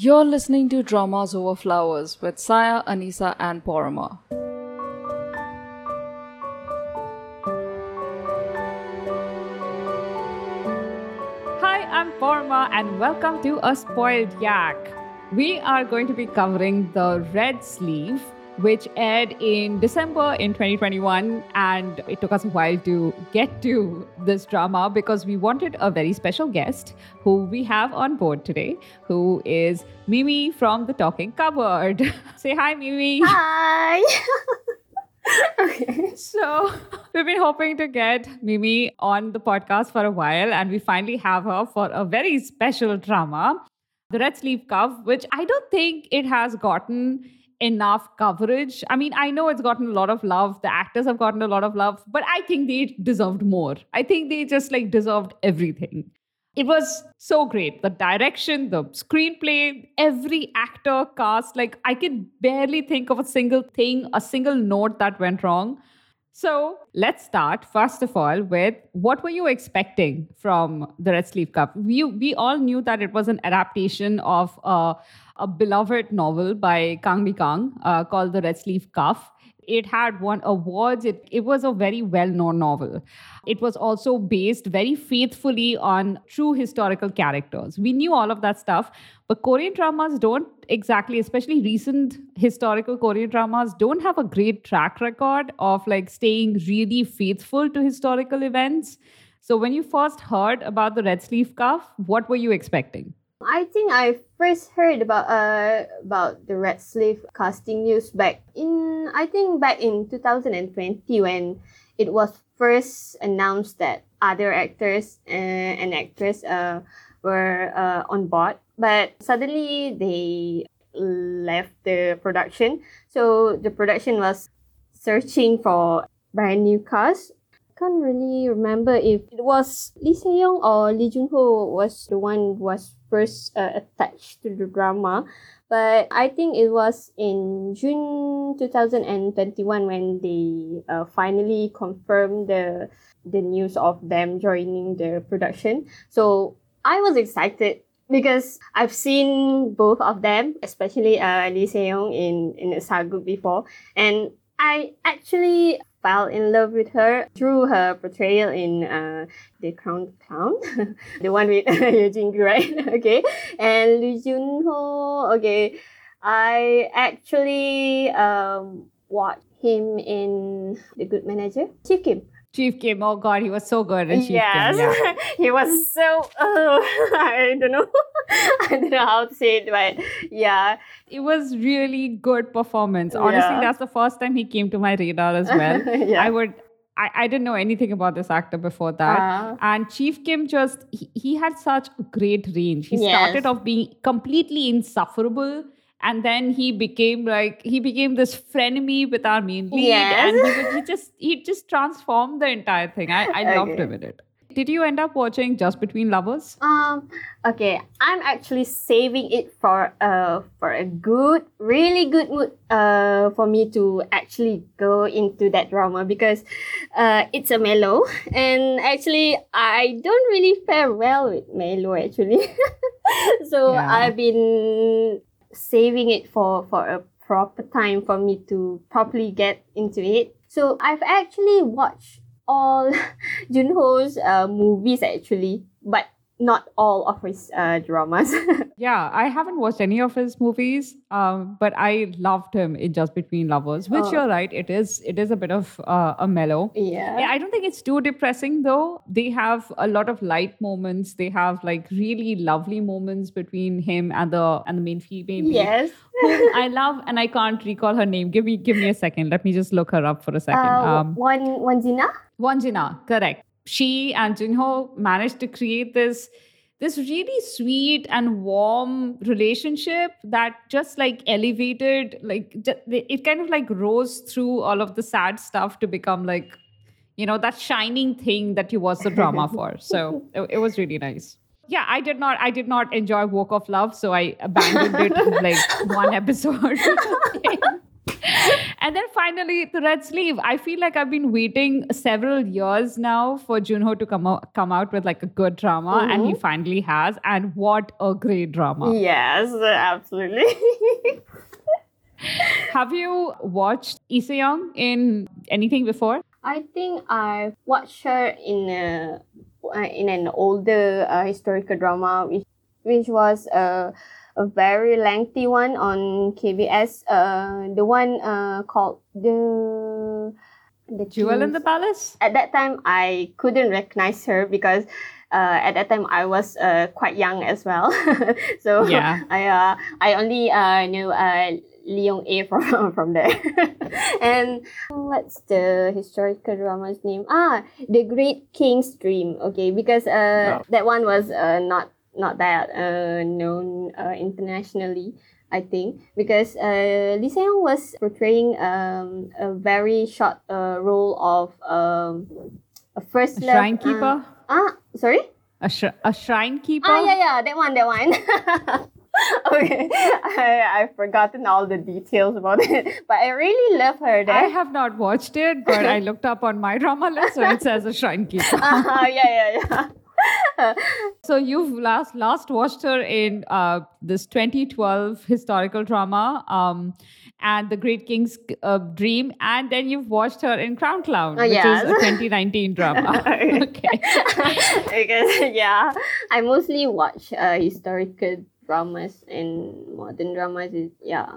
You're listening to Dramas Over Flowers with Saya, Anisa, and Porama. Hi, I'm Porama, and welcome to A Spoiled Yak. We are going to be covering the Red Sleeve, which aired in December in 2021. And it took us a while to get to this drama because we wanted a very special guest who we have on board today, who is Mimi from The Talking Cupboard. Say hi, Mimi. Hi. okay. So, we've been hoping to get Mimi on the podcast for a while, and we finally have her for a very special drama, The Red Sleeve Cuff, which I don't think it has gotten enough coverage. I mean, I know it's gotten a lot of love, the actors have gotten a lot of love, but I think they deserved more. I think they just like deserved everything. It was so great. The direction, the screenplay, every actor cast, like I can barely think of a single thing, a single note that went wrong. So let's start first of all with what were you expecting from the Red Sleeve Cuff? We we all knew that it was an adaptation of uh, a beloved novel by Kang Mi Kang uh, called The Red Sleeve Cuff. It had won awards. It, it was a very well known novel. It was also based very faithfully on true historical characters. We knew all of that stuff, but Korean dramas don't exactly, especially recent historical Korean dramas, don't have a great track record of like staying really faithful to historical events. So when you first heard about the Red Sleeve Cuff, what were you expecting? I think I first heard about uh about the red sleeve casting news back in I think back in 2020 when it was first announced that other actors uh, and actresses uh, were uh, on board, but suddenly they left the production. So the production was searching for brand new cast can't really remember if it was Lee Se-young or Lee Jun-ho was the one who was first uh, attached to the drama. But I think it was in June 2021 when they uh, finally confirmed the the news of them joining the production. So I was excited because I've seen both of them, especially uh, Lee Se-young in in a saga before, and I actually fell in love with her through her portrayal in uh, The Crown Clown, the one with Eugene right? okay. And Lee Jun-ho, okay. I actually um, watched him in The Good Manager, Chief Kim. Chief Kim, oh god, he was so good in Chief yes. Kim. Yeah. he was so uh, I don't know. I don't know how to say it, but yeah. It was really good performance. Honestly, Yeah. that's the first time he came to my radar as well. Yeah. I would I, I didn't know anything about this actor before that. Ah. And Chief Kim just he, he had such great range. He Yes. started off being completely insufferable. And then he became like he became this frenemy with our main lead, Yes. and he, he just he just transformed the entire thing. I, I loved Okay. him in it. Did you end up watching Just Between Lovers? Um. Okay, I'm actually saving it for uh for a good, really good mood uh for me to actually go into that drama because uh it's a mellow and actually I don't really fare well with mellow actually, so Yeah. I've been saving it for for a proper time for me to properly get into it. So I've actually watched all Junho's uh, movies actually, but not all of his uh, dramas. Yeah, I haven't watched any of his movies, um, but I loved him in Just Between Lovers. Which Oh. you're right, it is it is a bit of uh, a mellow. yeah. I don't think it's too depressing though. They have a lot of light moments. They have like really lovely moments between him and the and the main female. Yes. I love, and I can't recall her name. Give me give me a second. Let me just look her up for a second. Uh, Um, one gina? one Zina. Won Jin-ah, correct. She and Junho managed to create this this really sweet and warm relationship that just like elevated like it kind of like rose through all of the sad stuff to become like you know that shining thing that you watch the drama for. So it, it was really nice. Yeah i did not i did not enjoy Wok of Love so i abandoned it like one episode and then finally, the red sleeve. I feel like I've been waiting several years now for Junho to come out, come out with like a good drama, and he finally has. And what a great drama! Yes, absolutely. Have you watched Lee Se-young in anything before? I think I watched her in a uh, in an older uh, historical drama, which which was a a very lengthy one on KBS. Uh, the one uh called the the Jewel in the Palace. At that time, I couldn't recognize her because. Uh, at that time, I was uh, quite young as well, so Yeah. I uh, I only uh, knew uh, Lee Young-ae from from there. and what's the historical drama's name? Ah, The Great King's Dream. Okay, because uh, that one was uh, not not that uh, known uh, internationally. I think because uh, Lee Se-young was portraying um, a very short uh, role of um, a first A love- shrine keeper. Uh, ah, sorry. A, sh- a shrine keeper. Ah, yeah, yeah, that one, that one. okay, I I've forgotten all the details about it, but I really love her. I have not watched it, but I looked up on my drama list, so it says a shrine keeper. Ah, yeah, yeah, yeah. So you've last last watched her in uh, this 2012 historical drama, um, and The Great King's uh, Dream, and then you've watched her in Crown Clown, Oh, which yes. is a 2019 drama. okay. because yeah, I mostly watch uh, historical dramas and modern dramas. Is, yeah.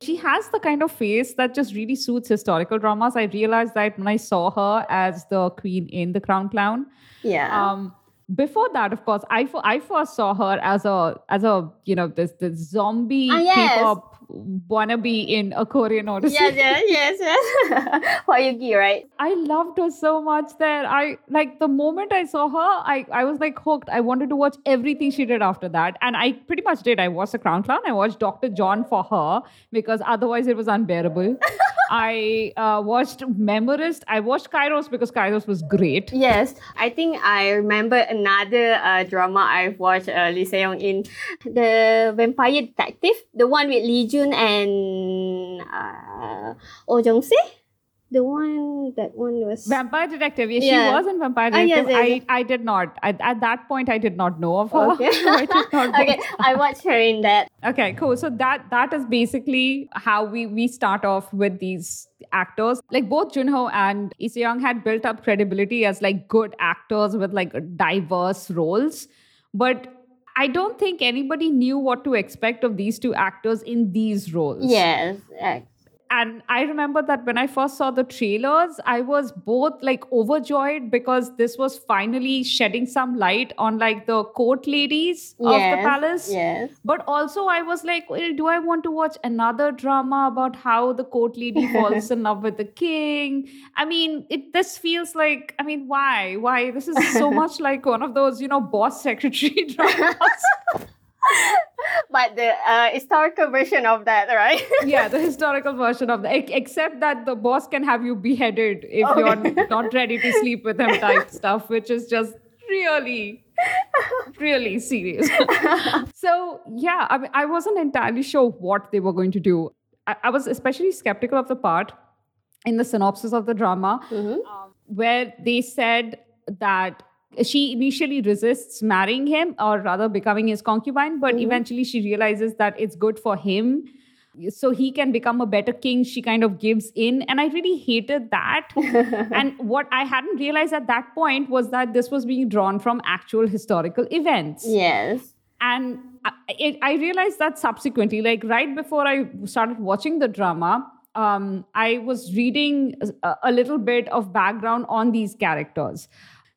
She has the kind of face that just really suits historical dramas. I realized that when I saw her as the queen in The Crown Clown. Yeah. Um, before that, of course, I, I first saw her as a as a you know this this zombie Ah, yes. K-pop be in a Korean Odyssey. yes, yes, yes, yes. Hwayugi, right? I loved her so much that I like the moment I saw her, I, I was like hooked. I wanted to watch everything she did after that. And I pretty much did. I watched The Crown Clown. I watched Dr. John for her because otherwise it was unbearable. I uh, watched Memorist. I watched Kairos because Kairos was great. Yes, I think I remember another uh, drama I've watched uh, Lee Se-young in, the Vampire Detective, the one with Lee Jun and uh, Oh Jung Se. The one that one was Vampire Detective. Yes, Yeah. she was in Vampire yes, Detective. yes, yes. I, I did not. I, at that point, I did not know of her. okay. I did not okay, I watched her in that. Okay, cool. So that that is basically how we we start off with these actors. Like both Junho and Lee Se-young had built up credibility as like good actors with like diverse roles, but I don't think anybody knew what to expect of these two actors in these roles. Yes, And I remember that when I first saw the trailers, I was both like overjoyed because this was finally shedding some light on like the court ladies of the palace. Yes. But also, I was like, well, do I want to watch another drama about how the court lady falls in love with the king? I mean, it this feels like, I mean, why? Why? This is so much like one of those, you know, boss secretary dramas. But the uh, historical version of that, right? yeah, the historical version of ex- except that the boss can have you beheaded if Okay. you're not ready to sleep with him type stuff, which is just really really serious. so yeah, I mean, I wasn't entirely sure what they were going to do. I, I was especially skeptical of the part in the synopsis of the drama Mhm. um, where they said that she initially resists marrying him or rather becoming his concubine but Mhm. eventually she realizes that it's good for him so he can become a better king she kind of gives in and i really hated that and what I hadn't realized at that point was that this was being drawn from actual historical events. yes. And I, it, I realized that subsequently, like right before I started watching the drama, um, I was reading a, a little bit of background on these characters.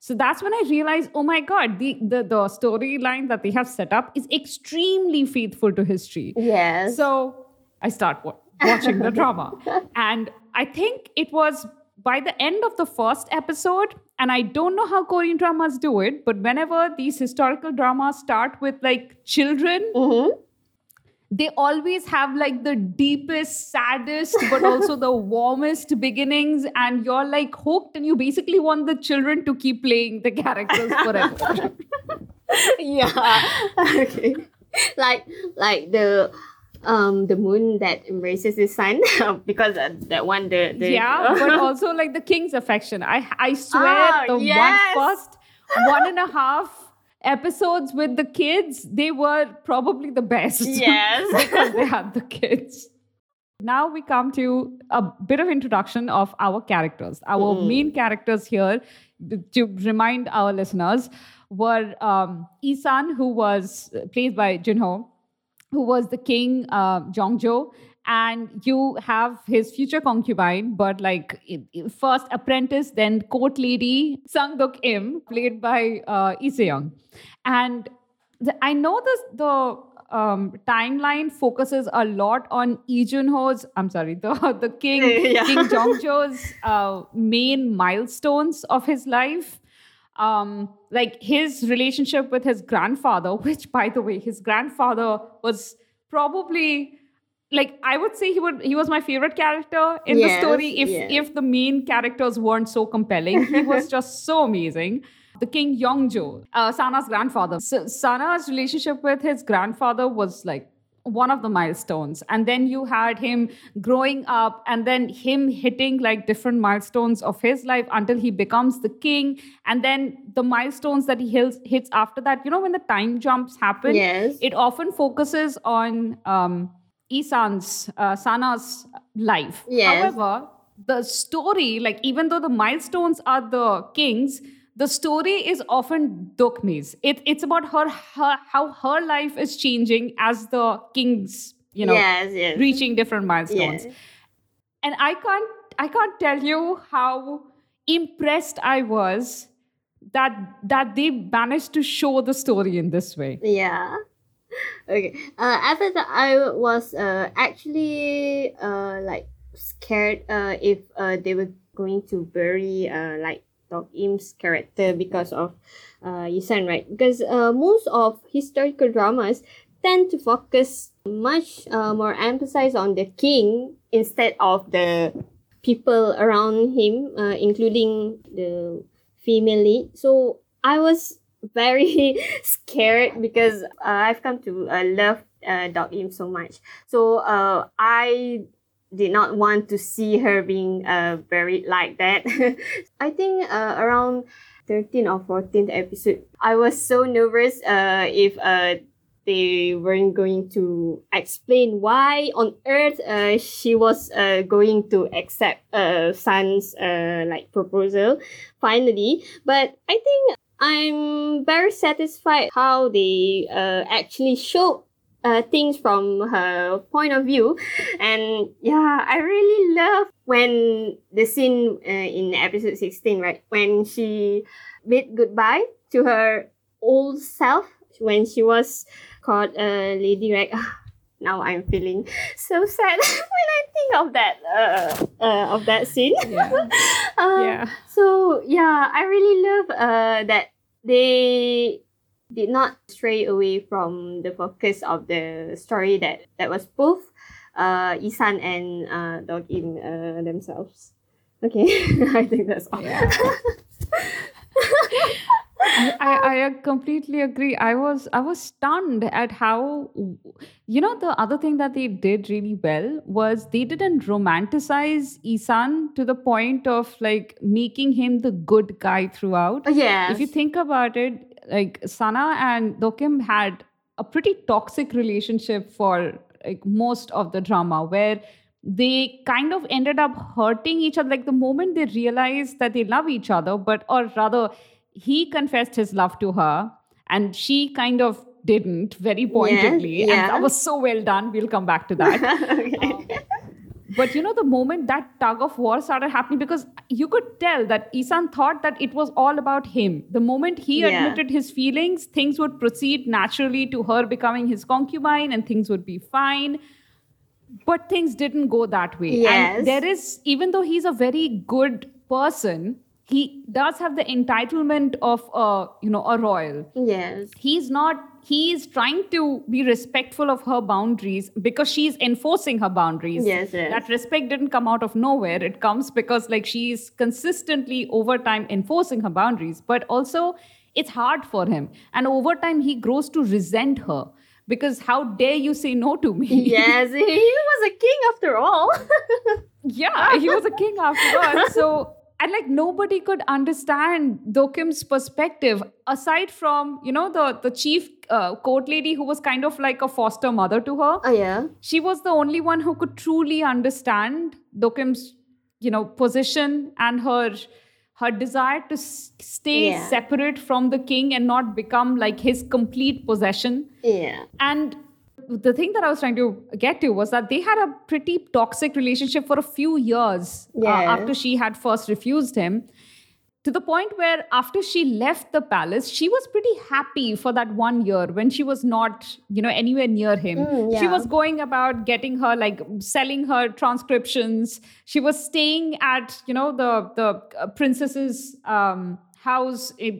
So that's when I realized, oh my God, the, the, the storyline that they have set up is extremely faithful to history. Yes. So I start wa- watching the drama. And I think it was by the end of the first episode, and I don't know how Korean dramas do it, but whenever these historical dramas start with like children, Mhm. They always have like the deepest, saddest, but also the warmest beginnings. And you're like hooked, and you basically want the children to keep playing the characters forever. yeah. okay. Like like the um the moon that embraces the sun because uh, that one the, the yeah, but also like the king's affection. I I swear Ah, the yes. one first one and a half episodes with the kids, they were probably the best. Yes. because they had the kids. Now we come to a bit of introduction of our characters. Our Mm. main characters here, to remind our listeners, were um, Isan, who was played by Junho, who was the king uh, Jongjo, and you have his future concubine, but like first apprentice, then court lady Sang Duk Im, played by uh, Lee Se-young. And the, I know this the um, timeline focuses a lot on Lee Jun-ho's. I'm sorry, the the king Yeah. King Jongjo's uh, main milestones of his life um, like his relationship with his grandfather, which, by the way, his grandfather was probably like I would say he would he was my favorite character in the story. If yes. if the main characters weren't so compelling, he was just so amazing. The King Yongjo, uh, Sana's grandfather. So Sana's relationship with his grandfather was like one of the milestones and then you had him growing up and then him hitting like different milestones of his life until he becomes the king and then the milestones that he hits, hits after that you know when the time jumps happen Yes. it often focuses on um isan's uh, sana's life Yes. however the story like even though the milestones are the king's the story is often Dokim's. It, it's about her, her how her life is changing as the king's, you know, yes, yes. reaching different milestones. Yeah. And I can't I can't tell you how impressed I was that that they managed to show the story in this way. Yeah. Okay. Uh, after that, I was uh actually uh like scared uh if uh they were going to bury uh like Dokim's character because of uh Yisan, right? Because uh most of historical dramas tend to focus much uh, more emphasis on the king instead of the people around him, uh, including the female lead. So I was very scared because uh, I've come to uh, love uh, Dokim so much. So uh, I did not want to see her being uh, buried like that. I think uh, around 13th or 14th episode, I was so nervous uh, if uh, they weren't going to explain why on earth uh, she was uh, going to accept uh, Sun's uh, like proposal finally. But I think I'm very satisfied how they uh, actually showed uh, things from her point of view. And yeah, I really love when the scene uh, in episode 16, right? When she bid goodbye to her old self when she was called uh, Lady Rag. now I'm feeling so sad when I think of that uh, uh, of that scene. Yeah. Uh, yeah. so yeah, I really love uh, that they did not stray away from the focus of the story that that was both uh, Isan and uh, Dokim uh, themselves. Okay, I think that's all. Yeah. I, I, completely agree. I was I was stunned at how you know the other thing that they did really well was they didn't romanticize Isan to the point of like making him the good guy throughout. Oh, yes. If you think about it, like Sana and Dokim had a pretty toxic relationship for like most of the drama where they kind of ended up hurting each other like the moment they realized that they love each other but or rather he confessed his love to her and she kind of didn't very pointedly and yeah. that was so well done we'll come back to that okay. Um, but you know, the moment that tug of war started happening, because you could tell that Isan thought that it was all about him. The moment he Yeah. admitted his feelings, things would proceed naturally to her becoming his concubine and things would be fine. But things didn't go that way. Yes. And there is, even though he's a very good person, he does have the entitlement of a, you know, a royal yes. he's not he is trying to be respectful of her boundaries because she's enforcing her boundaries Yes, yes. that respect didn't come out of nowhere it comes because like she's consistently over time enforcing her boundaries but also it's hard for him and over time he grows to resent her because how dare you say no to me? yes, he was a king after all. yeah, he was a king after all. So and like nobody could understand Dokim's perspective aside from you know the the chief uh, court lady who was kind of like a foster mother to her. Oh yeah. She was the only one who could truly understand Dokim's you know position and her her desire to s- stay Yeah. separate from the king and not become like his complete possession. Yeah. And the thing that I was trying to get to was that they had a pretty toxic relationship for a few years uh, after she had first refused him. To the point where, after she left the palace, she was pretty happy for that one year when she was not, you know, anywhere near him. Mm, She was going about getting her, like, selling her transcriptions. She was staying at, you know, the the uh, princess's um, house eh,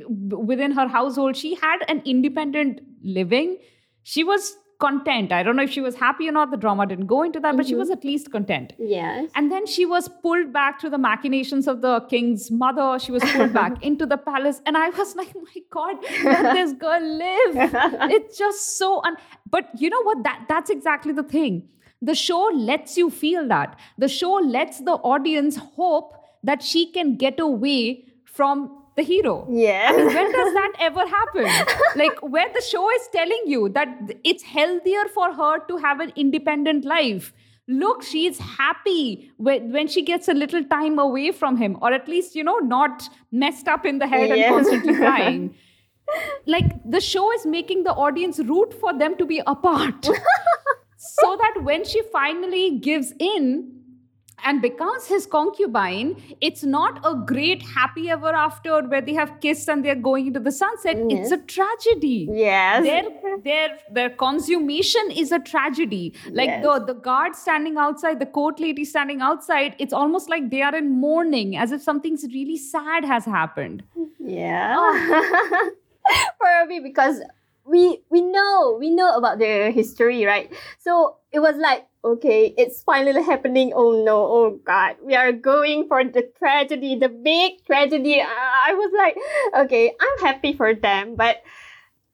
within her household. She had an independent living. She was content. I don't know if she was happy or not. The drama didn't go into that, but she mm-hmm. was at least content. Yes. And then she was pulled back to the machinations of the king's mother. She was pulled back into the palace. And I was like, my God, let this girl live. It's just so un- but you know what? That that's exactly the thing. The show lets you feel that. The show lets the audience hope that she can get away from the hero. Yes. when does that ever happen? Like where the show is telling you that it's healthier for her to have an independent life. Look, she's happy when, when she gets a little time away from him, or at least, you know, not messed up in the head and constantly crying. Like the show is making the audience root for them to be apart. so that when she finally gives in, and becomes his concubine, it's not a great happy ever after where they have kissed and they're going into the sunset. It's a tragedy. Yes. Their their their consummation is a tragedy. Like Yes. the the guard standing outside, the court lady standing outside. It's almost like they are in mourning, as if something's really sad has happened. Yeah. Ah. Probably because we we know we know about their history, right? So it was like, okay, it's finally happening. Oh no, oh god, we are going for the tragedy, the big tragedy. I was like, okay, I'm happy for them, but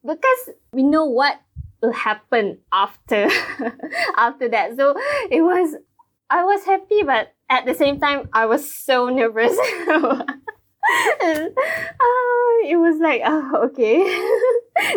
because we know what will happen after after that, so it was. I was happy, but at the same time, I was so nervous. Ah, it was like, oh, okay.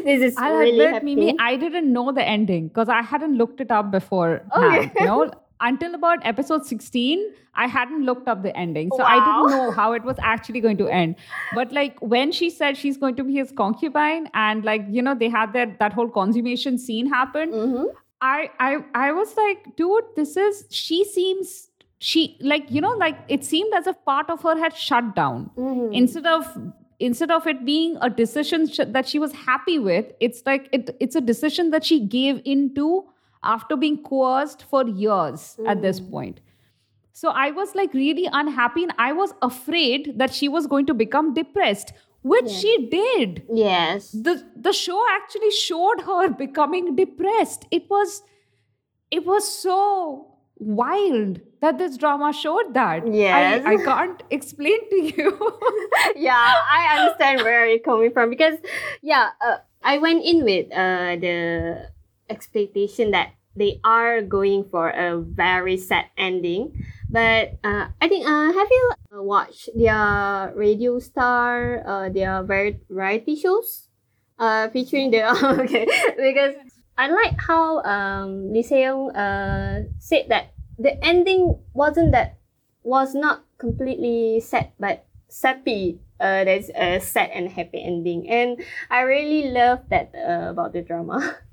this is I'll really admit, happy. Mimi, I didn't know the ending because I hadn't looked it up before. Okay. You know, until about episode 16, I hadn't looked up the ending. So I didn't know how it was actually going to end. But like when she said she's going to be his concubine and like, you know, they had that that whole consummation scene happen, Mhm. I I I was like, dude, this is she seems she like, you know, like it seemed as if part of her had shut down Mhm. instead of instead of it being a decision sh- that she was happy with it's like it, it's a decision that she gave into after being coerced for years at this point so i was like really unhappy and i was afraid that she was going to become depressed which Yeah. she did Yes. the the show actually showed her becoming depressed it was it was so wild that this drama showed that Yes. I, I can't explain to you yeah, I understand where you're coming from because, yeah, uh, I went in with uh, the expectation that they are going for a very sad ending. But uh, I think, uh, have you uh, watched their radio star, uh, their var- variety shows uh, featuring the, okay, because I like how um, Lee uh, said that the ending wasn't that, was not completely sad, but sappy. Uh, there's a sad and happy ending, and I really love that uh, about the drama.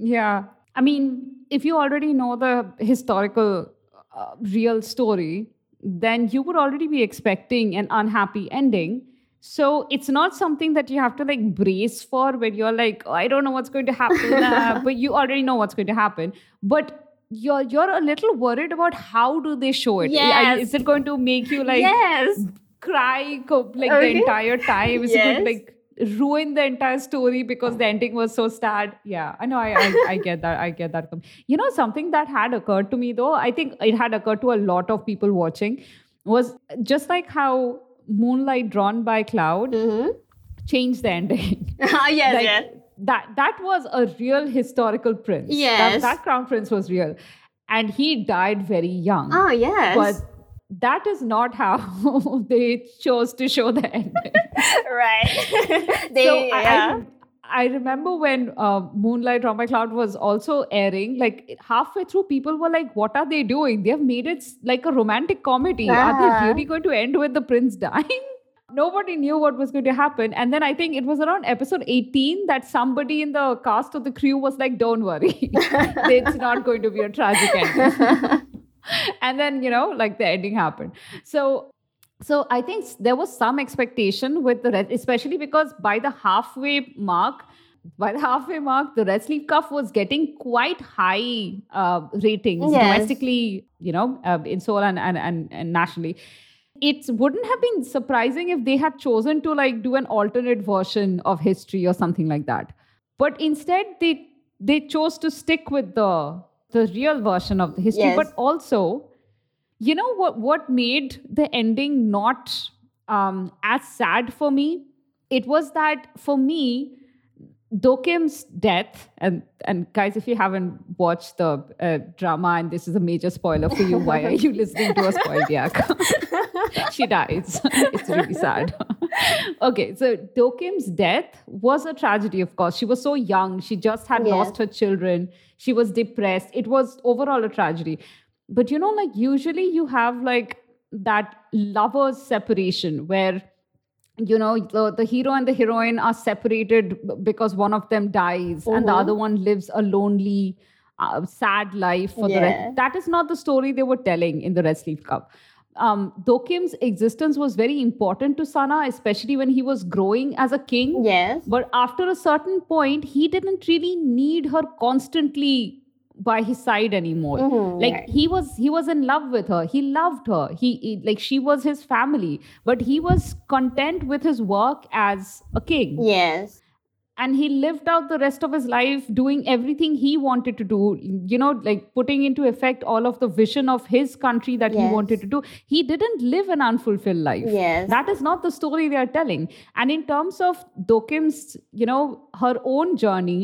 Yeah. I mean, if you already know the historical uh, real story, then you would already be expecting an unhappy ending. So it's not something that you have to like brace for when you're like, oh, I don't know what's going to happen, uh, but you already know what's going to happen. But you're you're a little worried about how do they show it? Yes. Is it going to make you like yes, cry co- like Okay. the entire time? Is it going to like ruin the entire story because the ending was so sad? Yeah, I know. I, I, I get that. I get that. You know, something that had occurred to me though, I think it had occurred to a lot of people watching, was just like how Moonlight Drawn by Cloud mm-hmm. changed the ending. yes, like, yes, that that was a real historical prince. That, Yes. that crown prince was real. And he died very young. Oh yes. But that is not how they chose to show the ending. right. they so yeah. I, I remember when uh, Moonlight Drawn by Cloud was also airing, like halfway through, people were like, What are they doing? They have made it like a romantic comedy. Are Ah. they really going to end with the prince dying? Nobody knew what was going to happen. And then I think it was around episode 18 that somebody in the cast of the crew was like, Don't worry, it's not going to be a tragic ending. and then, you know, like the ending happened. So so I think there was some expectation with the red, especially because by the halfway mark, by the halfway mark, the red sleeve cuff was getting quite high uh, ratings Yes. domestically, you know, uh, in Seoul and, and, and, and nationally. It wouldn't have been surprising if they had chosen to like do an alternate version of history or something like that. But instead, they they chose to stick with the the real version of the history. Yes. But also, you know what what made the ending not um, as sad for me? It was that for me dokim's death and and guys if you haven't watched the uh, drama and this is a major spoiler for you why are you listening to a spoiled yak? She dies. It's really sad. Okay so dokim's death was a tragedy of course. She was so young. She just had Yeah. lost her children. She was depressed. It was overall a tragedy but you know like usually you have like that lovers separation where you know the, the hero and the heroine are separated because one of them dies and the Mhm. other one lives a lonely uh, sad life for the Yeah. rest that is not the story they were telling in the red sleeve cuff um, Dokim's existence was very important to Sana, especially when he was growing as a king. yes. But after a certain point, he didn't really need her constantly by his side anymore. Mhm, Like right. he was, he was in love with her. He loved her. He, he like she was his family. But he was content with his work as a king Yes. and he lived out the rest of his life doing everything he wanted to do you know like putting into effect all of the vision of his country that he wanted to do he didn't live an unfulfilled life Yes. that is not the story they are telling and in terms of dokim's you know her own journey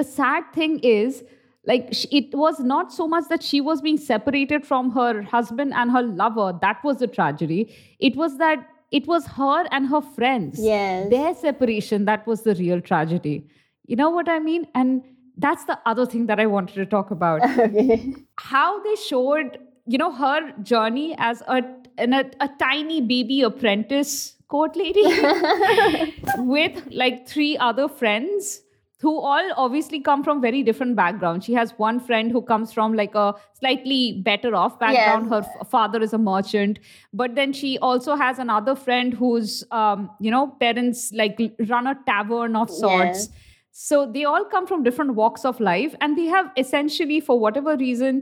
the sad thing is like it was not so much that she was being separated from her husband and her lover. That was the tragedy. It was that it was her and her friends. Yes. their separation that was the real tragedy. You know what i mean? And that's the other thing that i wanted to talk about. Okay. how they showed you know her journey as a a, a tiny baby apprentice court lady with like three other friends who all obviously come from very different backgrounds. She has one friend who comes from like a slightly better off background. Her f- father is a merchant, but then she also has another friend whose um, you know parents like run a tavern of sorts. So they all come from different walks of life, and they have essentially, for whatever reason,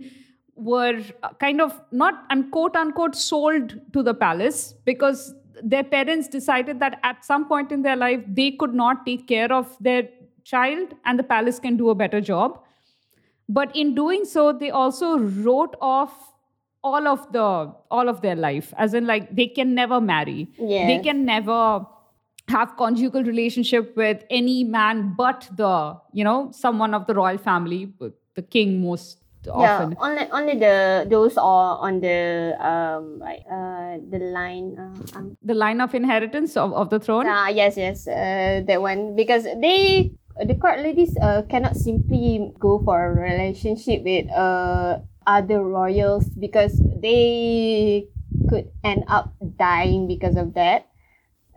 were uh, kind of not and quote unquote sold to the palace because their parents decided that at some point in their life they could not take care of their child and the palace can do a better job. But in doing so they also wrote off all of the all of their life as in like they can never marry. They can never have conjugal relationship with any man but the you know someone of the royal family the king most Yeah, often. only only the those are on the um uh the line uh, um, the line of inheritance of, of the throne? Ah, yes, yes, uh, that one. Because they the court ladies uh cannot simply go for a relationship with uh other royals because they could end up dying because of that.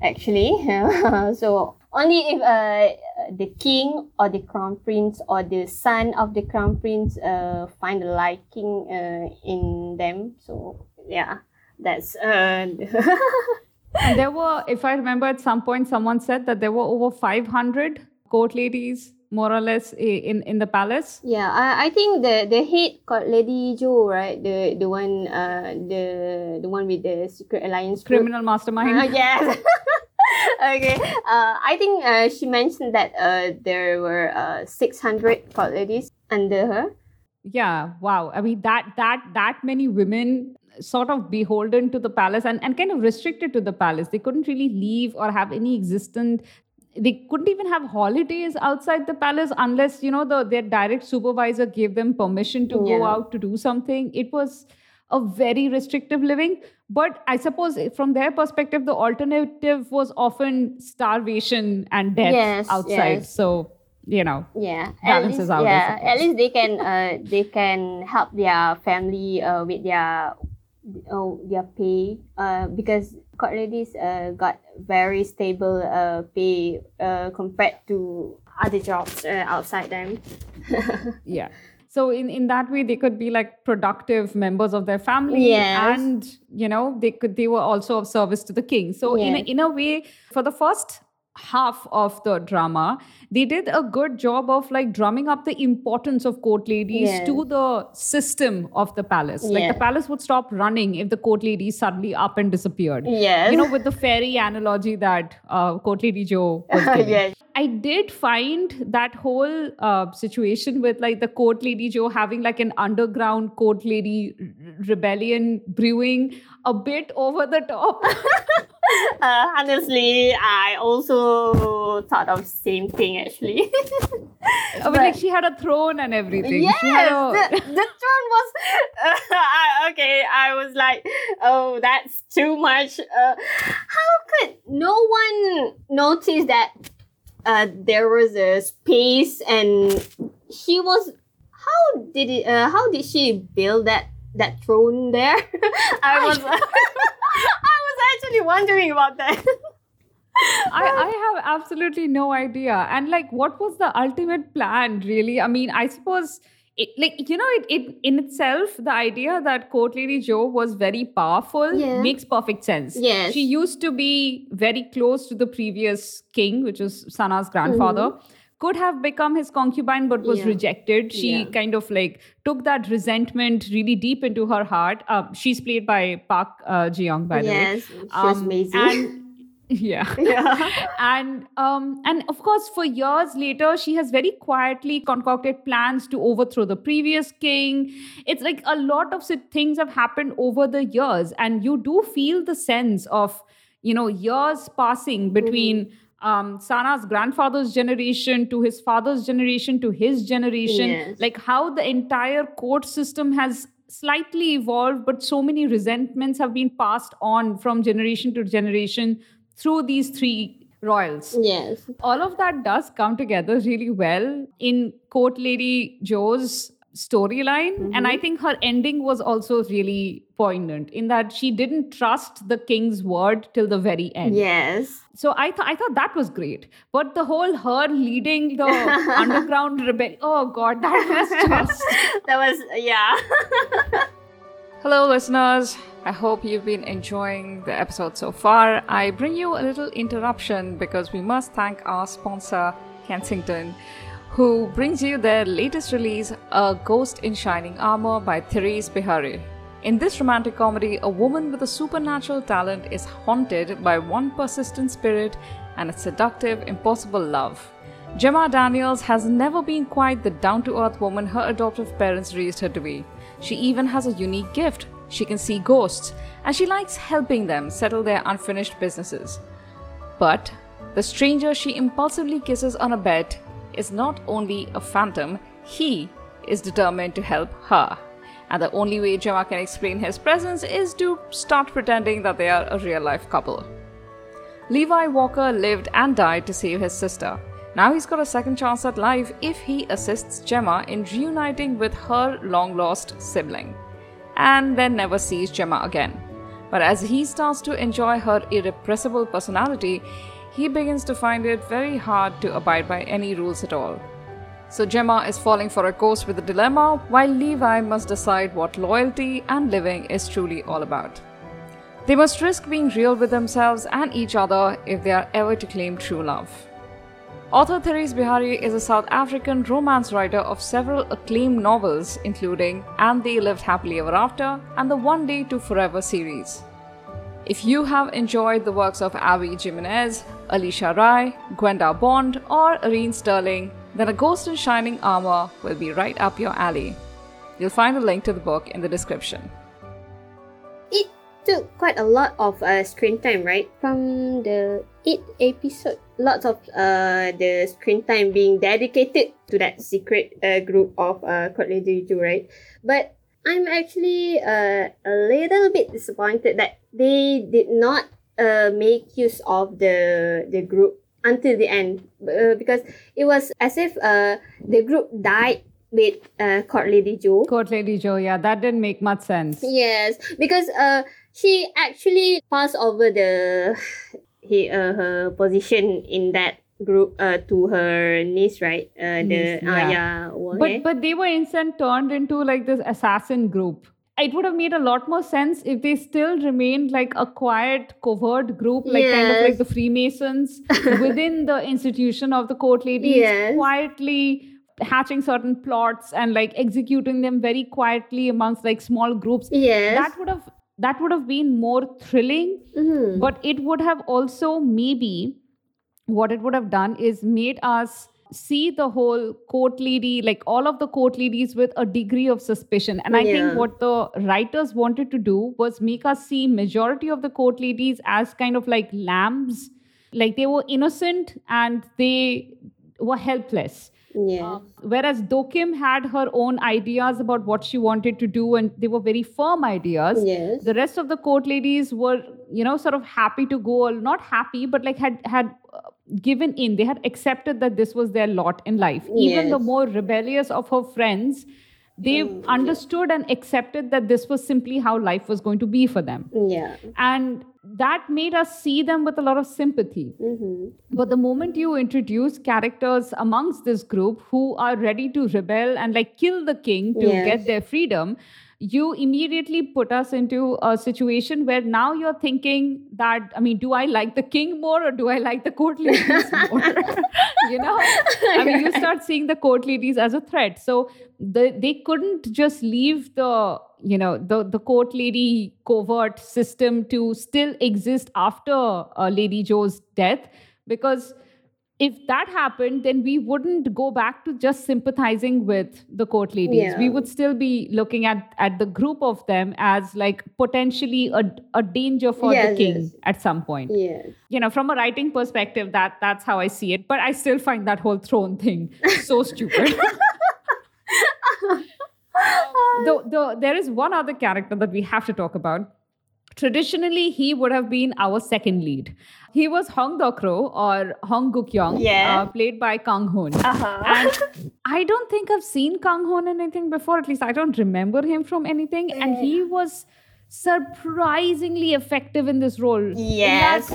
Actually, so only if uh the king or the crown prince or the son of the crown prince uh find a liking uh in them. So yeah, that's uh. There were if i remember at some point someone said that there were over 500 court ladies more or less in in the palace Yeah, I, I think the the head called Lady Jo, right? The the one uh the the one with the secret alliance group. criminal mastermind Uh, yes. okay. Uh, I think uh, she mentioned that uh there were uh six hundred court ladies under her. yeah wow i mean that that that many women sort of beholden to the palace and, and kind of restricted to the palace they couldn't really leave or have any existent they couldn't even have holidays outside the palace unless you know the their direct supervisor gave them permission to go out to do something. It was a very restrictive living. But i suppose from their perspective the alternative was often starvation and death Yes, outside. yes. so you know yeah at Balances least, out, yeah at least they can uh they can help their family uh with their oh their pay uh because court ladies uh got very stable uh pay uh compared to other jobs uh, outside them. Yeah. So in, in that way they could be like productive members of their family Yes. and you know they could they were also of service to the king. So in, a, in a way for the first half of the drama. They did a good job of like drumming up the importance of court ladies Yes. to the system of the palace. Like the palace would stop running if the court ladies suddenly up and disappeared. Yes. You know with the fairy analogy that uh, court lady Jo was giving. Yes. I did find that whole uh, situation with like the court lady Jo having like an underground court lady r- rebellion brewing a bit over the top. uh, honestly i also thought of same thing actually I mean, like she had a throne and everything. Yes, a- the, the throne was I- okay. I was like, oh, that's too much. Uh, how could no one notice that uh, there was a space and she was? How did it? Uh, how did she build that that throne there? I was I was actually wondering about that. I, I have absolutely no idea. And like, what was the ultimate plan, really? I mean, I suppose. It, like you know it, it in itself the idea that court lady Jo was very powerful Yeah. makes perfect sense Yes. she used to be very close to the previous king which was sana's grandfather mm-hmm. Could have become his concubine but was Mm-hmm. Yeah. rejected she Yeah. kind of like took that resentment really deep into her heart uh, she's played by park uh, ji-young by the way yes, Um, amazing. and yeah yeah. and um and of course for years later she has very quietly concocted plans to overthrow the previous king it's like a lot of things have happened over the years and you do feel the sense of you know years passing between um, Sana's grandfather's generation to his father's generation to his generation, Yes. like how the entire court system has slightly evolved, but so many resentments have been passed on from generation to generation through these three royals. Yes. All of that does come together really well in Court Lady Jo's storyline. And I mm-hmm. think her ending was also really poignant in that she didn't trust the king's word till the very end. Yes. So I thought I thought that was great. But the whole her leading the underground rebellion, oh god, that was just That was yeah. Hello, listeners. I hope you've been enjoying the episode so far. I bring you a little interruption because we must thank our sponsor, Kensington, who brings you their latest release, A Ghost in Shining Armor by Therese Beharrie. In this romantic comedy, a woman with a supernatural talent is haunted by one persistent spirit and a seductive, impossible love. Gemma Daniels has never been quite the down to earth woman her adoptive parents raised her to be. She even has a unique gift. She can see ghosts, and she likes helping them settle their unfinished businesses. But the stranger she impulsively kisses on a bed is not only a phantom, he is determined to help her. And the only way Gemma can explain his presence is to start pretending that they are a real life couple. Levi Walker lived and died to save his sister. Now he's got a second chance at life if he assists Gemma in reuniting with her long lost sibling, and then never sees Gemma again. But as he starts to enjoy her irrepressible personality, he begins to find it very hard to abide by any rules at all. So Gemma is falling for a ghost with a dilemma, while Levi must decide what loyalty and living is truly all about. They must risk being real with themselves and each other if they are ever to claim true love. Author Therese Beharrie is a South African romance writer of several acclaimed novels, including And They Lived Happily Ever After and the One Day to Forever series. If you have enjoyed the works of Abby Jimenez, Alisha Rai, Gwenda Bond, or Irene Sterling, then A Ghost in Shining Armor will be right up your alley. You'll find a link to the book in the description. It took quite a lot of uh, screen time, right? From the eight episode, lots of uh, the screen time being dedicated to that secret uh, group of uh, Court Lady right? But I'm actually uh, a little bit disappointed that they did not uh, make use of the the group until the end uh, because it was as if uh, the group died with uh, Court Lady Ju. Court Lady Jo, yeah, that didn't make much sense. Yes, because uh, she actually passed over the he uh, her position in that group uh, to her niece, right? Uh, the Niece, uh, yeah. Wang But but they were instant turned into like this assassin group. It would have made a lot more sense if they still remained like a quiet, covert group, like kind of like the Freemasons within the institution of the court ladies, Yes. quietly hatching certain plots and like executing them very quietly amongst like small groups. yes. That would have that would have been more thrilling Mhm. but it would have also maybe what it would have done is made us see the whole court lady like all of the court ladies with a degree of suspicion and i Yeah. think what the writers wanted to do was make us see majority of the court ladies as kind of like lambs like they were innocent and they were helpless yeah. whereas Dokim had her own ideas about what she wanted to do, and they were very firm ideas. Yes. The rest of the court ladies were, you know, sort of happy to go, not happy, but like had had uh, given in. They had accepted that this was their lot in life. Even the more rebellious of her friends, they understood and accepted that this was simply how life was going to be for them, yeah. and that made us see them with a lot of sympathy. Mm-hmm. But the moment you introduce characters amongst this group who are ready to rebel and like kill the king to Yes. get their freedom, you immediately put us into a situation where now you're thinking that, I mean, do I like the king more or do I like the court ladies more? you know? I mean, you start seeing the court ladies as a threat. So the, they couldn't just leave the you know the the court lady covert system to still exist after uh, lady Jo's death because if that happened then we wouldn't go back to just sympathizing with the court ladies we would still be looking at at the group of them as like potentially a, a danger for the king yes. at some point Yes. you know from a writing perspective that that's how i see it but i still find that whole throne thing so stupid the, the, there is one other character that we have to talk about. Traditionally, he would have been our second lead. He was Hong Dokro or Hong Guk-yong, Yeah. uh, played by Kang Hoon. Uh-huh. And I don't think I've seen Kang Hoon in anything before. At least I don't remember him from anything. And he was surprisingly effective in this role. Yes.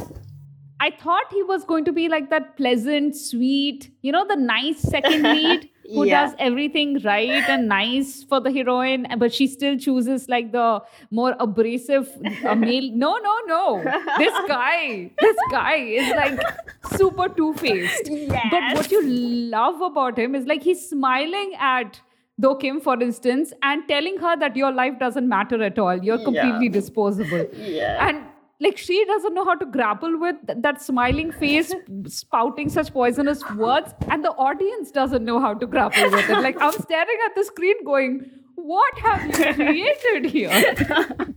I thought he was going to be like that pleasant, sweet, you know, the nice second lead who Yeah. does everything right and nice for the heroine, but she still chooses like the more abrasive uh, male. No, no, no. This guy, this guy is like super two faced. But what you love about him is like he's smiling at Dokim, for instance, and telling her that your life doesn't matter at all. You're completely disposable. Yeah. And like she doesn't know how to grapple with that smiling face spouting such poisonous words and the audience doesn't know how to grapple with it like i'm staring at the screen going what have you created here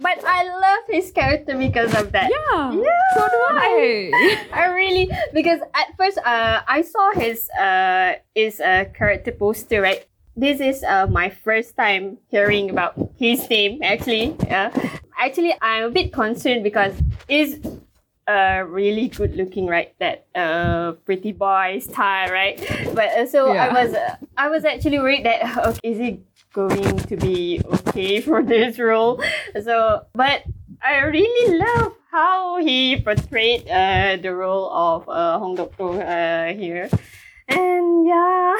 But I love his character because of that. yeah, Yeah. so do i I really because at first uh I saw his uh his uh character poster right. This is uh my first time hearing about his name actually. Yeah. Actually I'm a bit concerned because is uh really good looking right that uh pretty boy style right but uh, so I was uh, I was actually worried that okay, is he going to be okay for this role so but I really love how he portrayed uh, the role of uh, Hong Dokro uh, here. And yeah,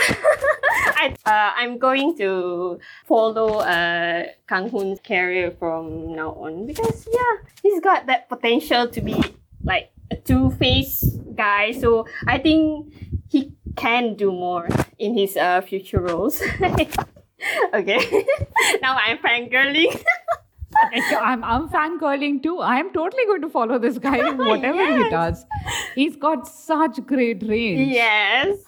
I, uh, I'm going to follow uh, Kang Hoon's career from now on because yeah, he's got that potential to be like a two-faced guy. So I think he can do more in his uh, future roles. okay, now I'm fangirling. I'm, I'm fangirling too. I'm totally going to follow this guy in whatever he does. He's got such great range. Yes,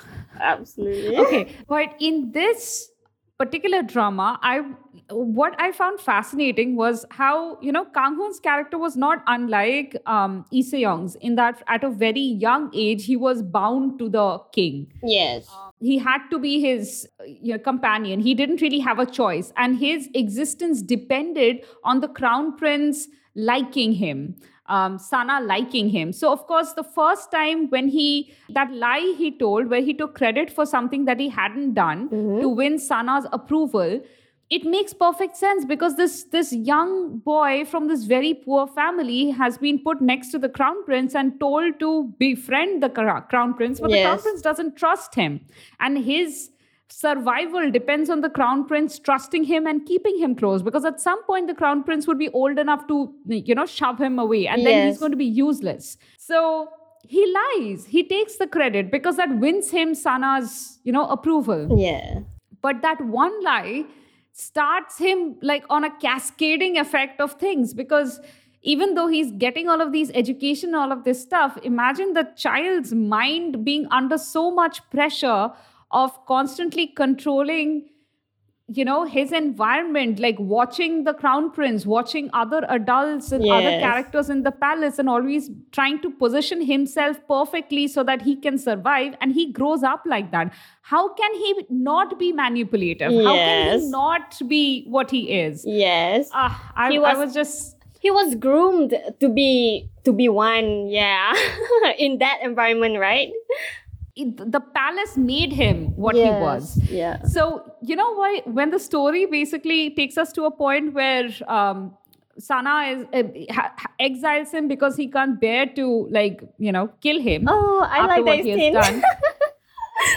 absolutely. okay but in this particular drama, I what I found fascinating was how you know Kang Hoon's character was not unlike um, Lee Se-young's in that at a very young age he was bound to the king. Yes. He had to be his you know, companion. He didn't really have a choice, and his existence depended on the crown prince liking him um, Sana liking him. So, of course, the first time when he, that lie he told, where he took credit for something that he hadn't done Mhm. to win Sana's approval, it makes perfect sense because this this young boy from this very poor family has been put next to the crown prince and told to befriend the crown prince but the crown prince doesn't trust him and his survival depends on the crown prince trusting him and keeping him close because at some point the crown prince would be old enough to you know shove him away and then he's going to be useless. So he lies. He takes the credit because that wins him sana's you know approval. Yeah. but that one lie starts him like on a cascading effect of things because even though he's getting all of these education all of this stuff imagine the child's mind being under so much pressure of constantly controlling you know his environment like watching the crown prince watching other adults and other characters in the palace and always trying to position himself perfectly so that he can survive and he grows up like that how can he not be manipulative yes. how can he not be what he is Yes. ah I, He I was- was just He was groomed to be to be one, yeah. In that environment, right? The palace made him what he was Yeah. So, you know why when the story basically takes us to a point where um, Sana is uh, exiles him because he can't bear to like you know kill him. Oh, I like what that scene.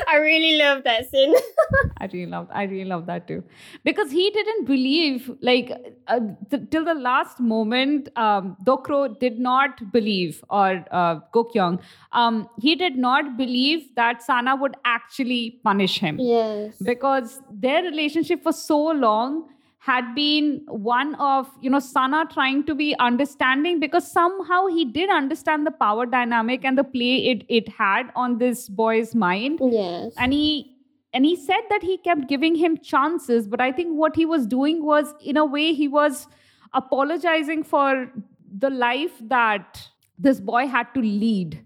I really love that scene. I really love I really love that too because he didn't believe like uh, th- till the last moment. Um, Dokro did not believe or uh, Gokyong. Um, he did not believe that Sana would actually punish him. yes. because their relationship for so long had been one of you know sana trying to be understanding because somehow he did understand the power dynamic and the play it it had on this boy's mind Yes. and he and he said that he kept giving him chances but i think what he was doing was in a way he was apologizing for the life that this boy had to lead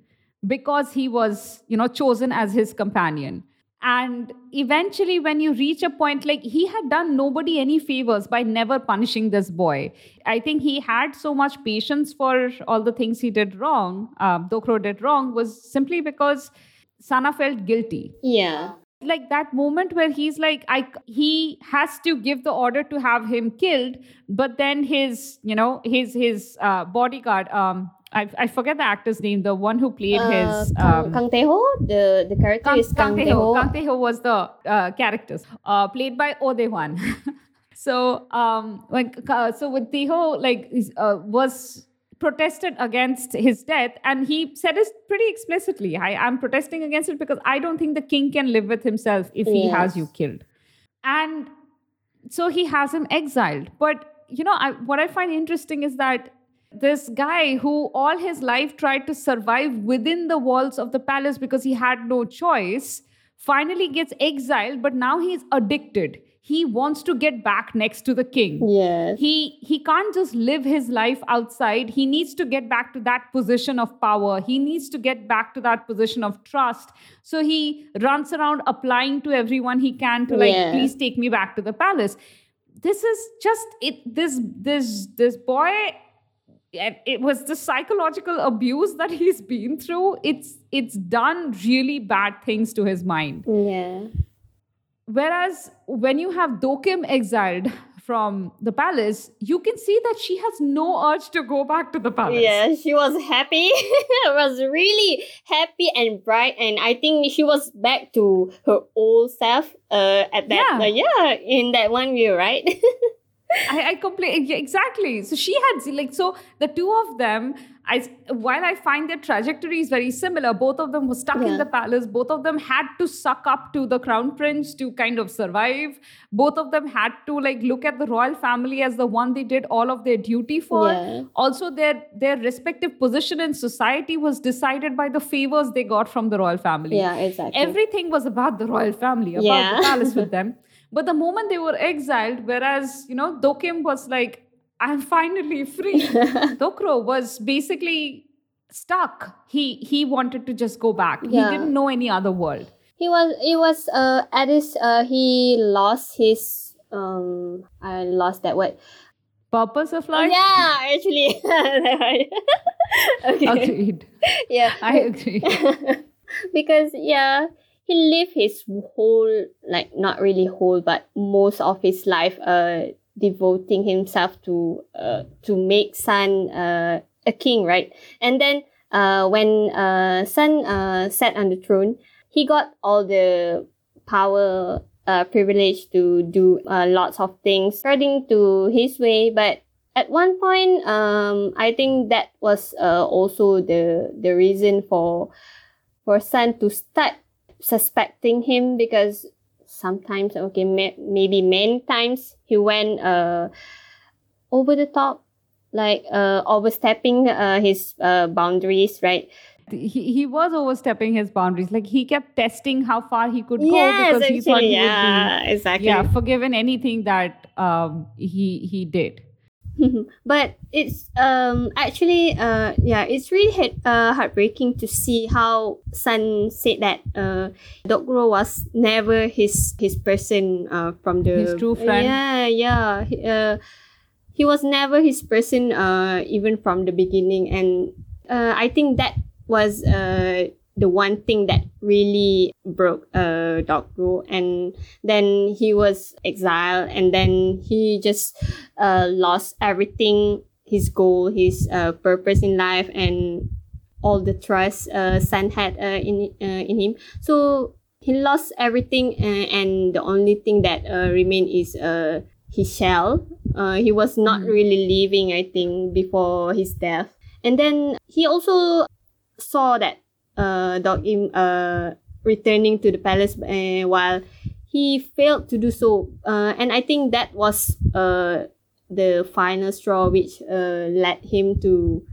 because he was you know chosen as his companion and eventually when you reach a point like he had done nobody any favors by never punishing this boy i think he had so much patience for all the things he did wrong um, dokro did wrong was simply because sana felt guilty yeah. like that moment where he's like i he has to give the order to have him killed but then his you know his his uh, bodyguard um I, I forget the actor's name the one who played his Uh, Kang, um, Kang Tae-ho, the the character Kang, is Kang, Kang Tae-ho. Kang Tae-ho was the uh, characters uh, played by Oh Dae-hwan. so um, when, uh, so with Tae-ho like uh, was protested against his death and he said it pretty explicitly. I am protesting against it because I don't think the king can live with himself if he has you killed. And so he has him exiled. But you know I, what i find interesting is that this guy who all his life tried to survive within the walls of the palace because he had no choice finally gets exiled but now he's addicted. He wants to get back next to the king. Yes. he he can't just live his life outside. He needs to get back to that position of power. He needs to get back to that position of trust. So he runs around applying to everyone he can to like Yeah. please take me back to the palace. This is just it this this this boy it was the psychological abuse that he's been through it's it's done really bad things to his mind Yeah. Whereas when you have Dokim exiled from the palace, you can see that she has no urge to go back to the palace. Yeah, she was happy. was really happy and bright, and I think she was back to her old self. Uh, at that, Yeah. uh, yeah, in that one view, right? I, I completely exactly. So she had like so the two of them. I while I find their trajectories very similar, both of them were stuck in the palace. Both of them had to suck up to the crown prince to kind of survive. Both of them had to like look at the royal family as the one they did all of their duty for. Yeah. Also, their their respective position in society was decided by the favors they got from the royal family. yeah, exactly. Everything was about the royal family, about Yeah. the palace with them. But the moment they were exiled, whereas, you know, Dokim was like, I'm finally free. Dokro was basically stuck. He he wanted to just go back. Yeah. He didn't know any other world. he was he was uh at his uh he lost his um I lost that word. Purpose of life? Yeah, actually. okay. Agreed. Yeah. I agree. because yeah, he lived his whole like not really whole but most of his life uh devoting himself to uh to make Sun uh a king, right? And then uh when uh Sun uh sat on the throne, he got all the power uh privilege to do uh, lots of things according to his way but at one point um i think that was uh, also the the reason for for Sun to start suspecting him because sometimes okay may, maybe many times he went uh over the top like uh overstepping uh, his uh, boundaries right he, he was overstepping his boundaries. Like he kept testing how far he could go yes because he thought he yeah would exactly yeah, forgiven anything that um, he he did. but it's um actually uh yeah it's really uh, heartbreaking to see how Sun said that uh Dokro was never his his person uh from the His true friend. yeah yeah he, uh, he was never his person uh even from the beginning and uh I think that was uh the one thing that really broke uh Dokro and then he was exiled and then he just uh, lost everything his goal his uh, purpose in life and all the trust uh, Sun had uh, in uh, in him. So he lost everything uh, and the only thing that uh, remained is uh, his shell. Uh, he was not really living I think before his death. And then he also saw that uh, Dokim uh, returning to the palace uh, while he failed to do so. Uh, and I think that was uh, the final straw which uh, led him to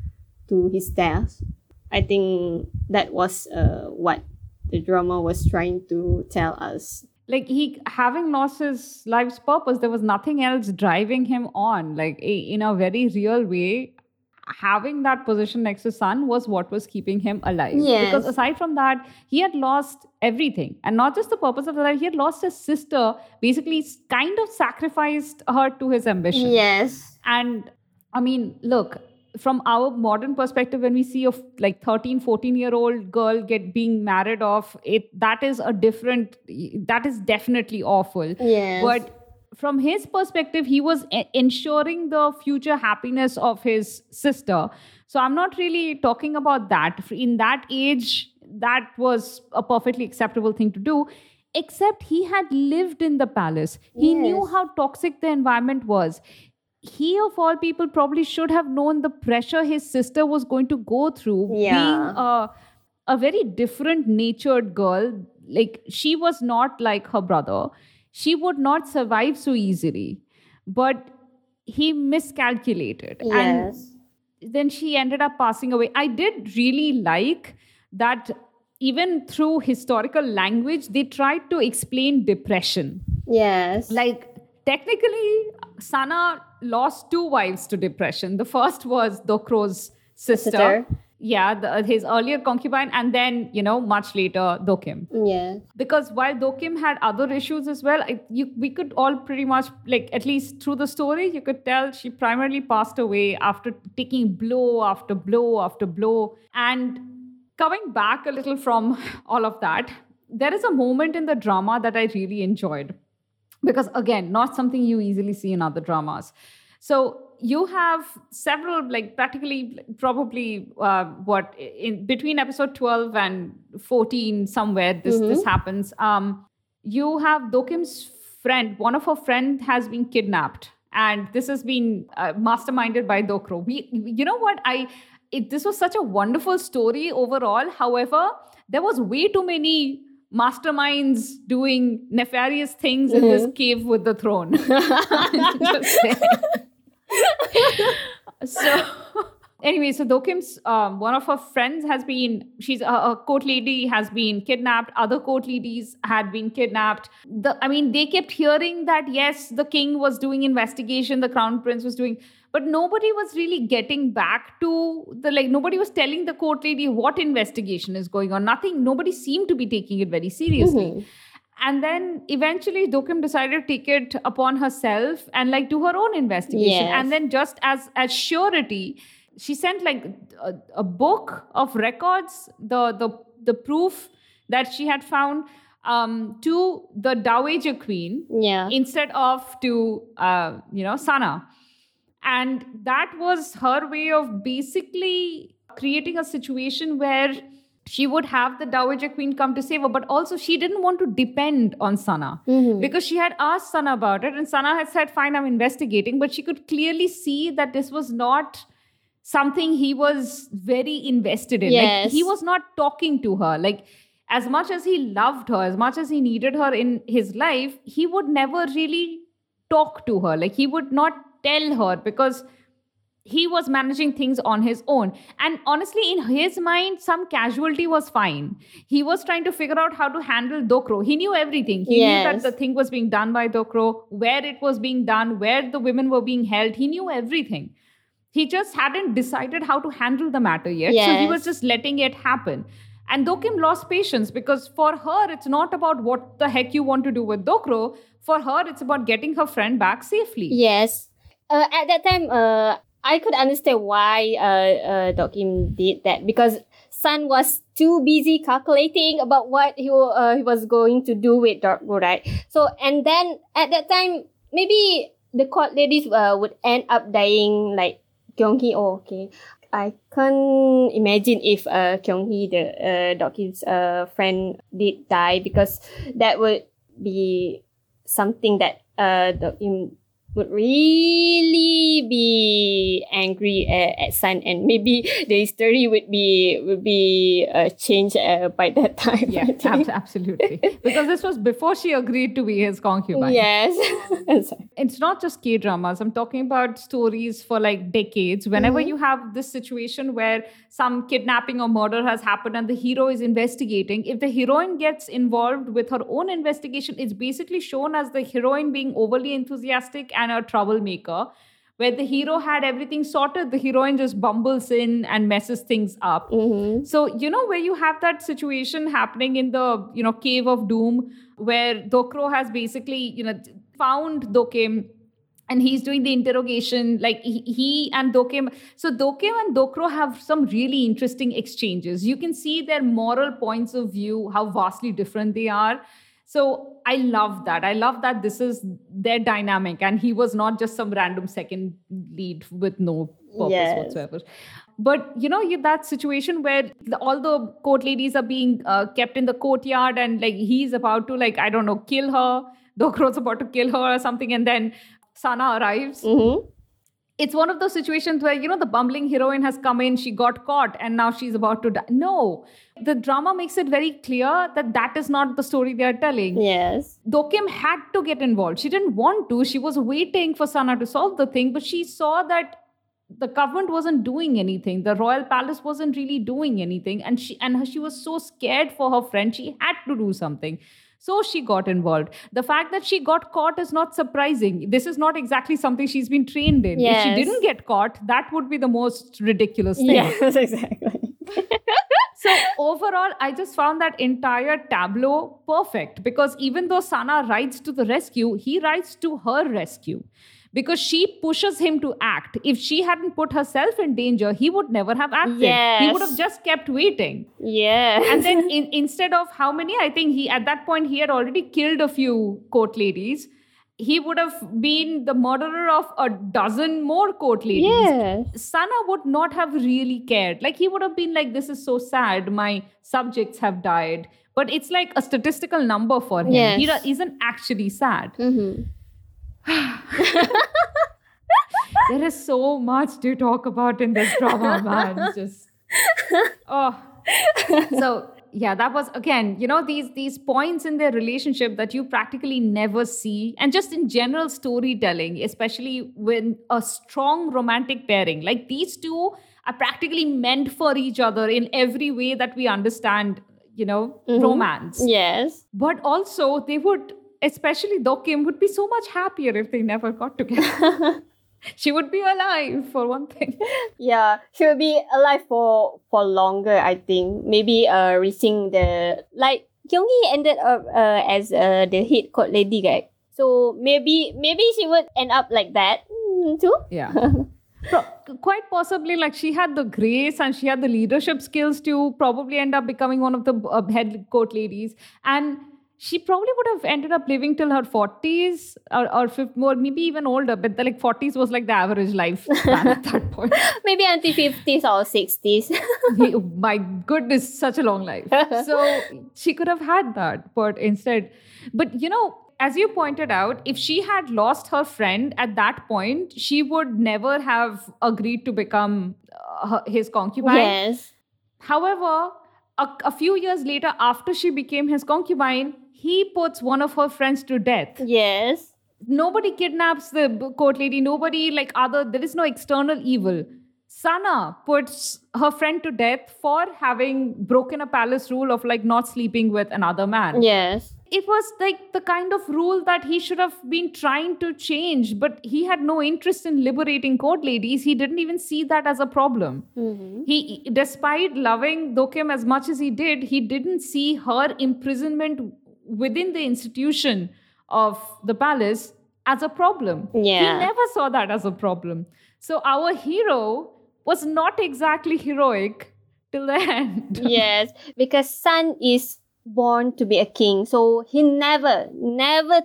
to his death. I think that was uh, what the drama was trying to tell us. Like he having lost his life's purpose, there was nothing else driving him on. Like in a very real way, having that position next to Sun was what was keeping him alive. Yes. Because aside from that, he had lost everything. And not just the purpose of his life, he had lost his sister, basically kind of sacrificed her to his ambition. Yes. And I mean, look, from our modern perspective, when we see a like 13, 14 year old girl get being married off, it that is a different, that is definitely awful. Yes. But from his perspective, he was e- ensuring the future happiness of his sister. So I'm not really talking about that. In that age, that was a perfectly acceptable thing to do. Except he had lived in the palace. He knew how toxic the environment was. He, of all people, probably should have known the pressure his sister was going to go through Yeah. being a, a very different natured girl. Like, she was not like her brother she would not survive so easily. But he miscalculated. Yes. And then she ended up passing away. I did really like that even through historical language, they tried to explain depression. Yes. Like, technically, Sana lost two wives to depression. The first was Dokro's sister. Sister. Yeah, the, uh, his earlier concubine, and then, you know, much later, Dokim Yeah. because while Dokim had other issues as well, I, you, we could all pretty much, like, at least through the story, you could tell she primarily passed away after taking blow after blow after blow. And coming back a little from all of that, there is a moment in the drama that I really enjoyed. Because, again, not something you easily see in other dramas. So, you have several like practically probably uh, what in between episode 12 and 14 somewhere this this happens. Um you have dokim's friend one of her friend has been kidnapped and this has been uh, masterminded by dokro. We you know what? I it, this was such a wonderful story overall. However there was way too many masterminds doing nefarious things in this cave with the throne so anyway, so Dokim's um, one of her friends has been she's a, a, court lady has been kidnapped. Other court ladies had been kidnapped. The I mean, they kept hearing that yes, the king was doing investigation, the crown prince was doing, but nobody was really getting back to the like. Nobody was telling the court lady what investigation is going on. Nothing. Nobody seemed to be taking it very seriously. Mm-hmm. And then eventually Dokim decided to take it upon herself and like do her own investigation. Yes. And then just as as surety, she sent like a, a, book of records, the the the proof that she had found um, to the Dowager Queen, yeah. instead of to uh, you know Sana, and that was her way of basically creating a situation where she would have the Dowager Queen come to save her, but also she didn't want to depend on Sana mm-hmm. because she had asked Sana about it, and Sana had said, Fine, I'm investigating. But she could clearly see that this was not something he was very invested in. Yes. Like he was not talking to her. Like as much as he loved her, as much as he needed her in his life, he would never really talk to her. Like he would not tell her because he was managing things on his own. And honestly, in his mind, some casualty was fine. He was trying to figure out how to handle Dokro. He knew everything. He yes. knew that the thing was being done by Dokro, where it was being done, where the women were being held. He knew everything he just hadn't decided how to handle the matter yet. Yes. So he was just letting it happen. And Dokim lost patience because for her, it's not about what the heck you want to do with Dokro. For her, it's about getting her friend back safely. Yes. Uh, at that time, uh, I could understand why uh, uh, Dokim did that because Sun was too busy calculating about what he, uh, he was going to do with Dokro, right? So, and then at that time, maybe the court ladies uh, would end up dying like Kyung Hee, oh, okay. I can't imagine if uh, Kyung Hee, the uh, Dokim's uh, friend, did die because that would be something that uh, Dokim would really be angry at, at Sun, and maybe the history would be would be uh, changed uh, by that time. Yeah, ab- absolutely. because this was before she agreed to be his concubine. Yes, it's not just K dramas. I'm talking about stories for like decades. Whenever mm-hmm. you have this situation where some kidnapping or murder has happened and the hero is investigating, if the heroine gets involved with her own investigation, it's basically shown as the heroine being overly enthusiastic and a troublemaker where the hero had everything sorted the heroine just bumbles in and messes things up. Mm-hmm. so you know where you have that situation happening in the you know cave of doom where dokro has basically you know found dokim and he's doing the interrogation like he, he and dokim so dokim and dokro have some really interesting exchanges. You can see their moral points of view how vastly different they are so I love that. I love that this is their dynamic, and he was not just some random second lead with no purpose yes. whatsoever. But you know, you, that situation where the, all the court ladies are being uh, kept in the courtyard, and like he's about to like I don't know kill her. Dokro's about to kill her or something, and then Sana arrives. Mm-hmm it's one of those situations where you know the bumbling heroine has come in she got caught and now she's about to die. No. The drama makes it very clear that that is not the story they are telling. Yes. Dokim had to get involved. She didn't want to. She was waiting for sana to solve the thing but she saw that the government wasn't doing anything. The royal palace wasn't really doing anything and she and she was so scared for her friend she had to do something so she got involved. The fact that she got caught is not surprising. This is not exactly something she's been trained in. Yes. If she didn't get caught, that would be the most ridiculous thing. Yes, exactly. so overall, I just found that entire tableau perfect because even though Sana rides to the rescue, he rides to her rescue because she pushes him to act. If she hadn't put herself in danger, he would never have acted. Yes. He would have just kept waiting. Yeah. And then in, instead of how many, I think he at that point he had already killed a few court ladies. He would have been the murderer of a dozen more court ladies. Yes. Sana would not have really cared. Like he would have been like, "This is so sad. My subjects have died." But it's like a statistical number for him. Yes. He isn't actually sad. Mm-hmm. there is so much to talk about in this drama, man. Just oh. So yeah, that was again, you know, these these points in their relationship that you practically never see, and just in general storytelling, especially when a strong romantic pairing like these two are practically meant for each other in every way that we understand, you know, Mhm. romance. Yes. But also, they would, especially Dokim, would be so much happier if they never got together. she would be alive, for one thing. Yeah, she would be alive for for longer. I think maybe uh reaching the like Kyunghee ended up uh, as uh, the hit court lady, right? So maybe maybe she would end up like that mm, too. Yeah. Pro- quite possibly, like she had the grace and she had the leadership skills to probably end up becoming one of the uh, head court ladies. And she probably would have ended up living till her 40s or, or 50, more, maybe even older. But the, like 40s was like the average life at that point. Maybe until fifties or sixties. He- my goodness, such a long life. So she could have had that, but instead, but you know, as you pointed out, if she had lost her friend at that point, she would never have agreed to become uh, her- his concubine. yes. However, a, a few years later, after she became his concubine, he puts one of her friends to death Yes. nobody kidnaps the court lady nobody like other there is no external evil sana puts her friend to death for having broken a palace rule of like not sleeping with another man Yes. it was like the kind of rule that he should have been trying to change but he had no interest in liberating court ladies he didn't even see that as a problem Mm-hmm. he despite loving dokim as much as he did he didn't see her imprisonment within the institution of the palace as a problem Yeah. he never saw that as a problem so our hero was not exactly heroic till the end yes, because Sun is born to be a king, so he never, never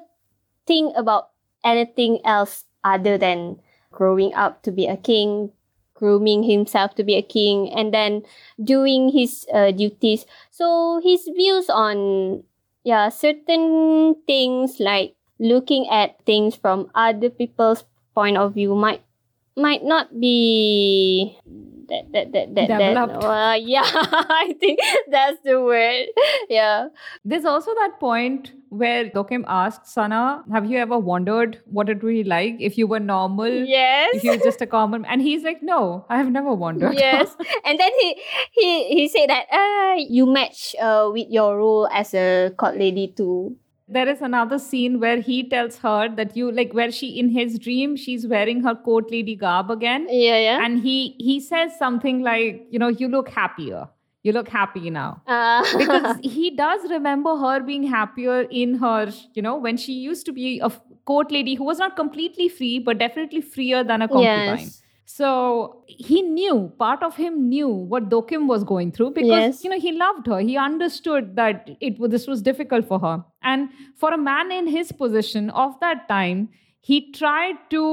think about anything else other than growing up to be a king, grooming himself to be a king, and then doing his uh, duties. So his views on yeah certain things like looking at things from other people's point of view might might not be that that that that, that Developed. uh, yeah i think that's the word. Yeah. There's also that point where dokim asked sana have you ever wondered what it would be like if you were normal? Yes. If you were just a common and he's like no i have never wondered. Yes. And then he he he said that uh you match uh with your role as a court lady too there is another scene where he tells her that you like where she in his dream she's wearing her court lady garb again. Yeah yeah. And he he says something like you know you look happier. You look happy now. Uh, because he does remember her being happier in her you know when she used to be a court lady who was not completely free but definitely freer than a concubine. Yes so he knew, part of him knew what Dokim was going through because Yes. you know he loved her. He understood that it this was difficult for her. And for a man in his position of that time, he tried to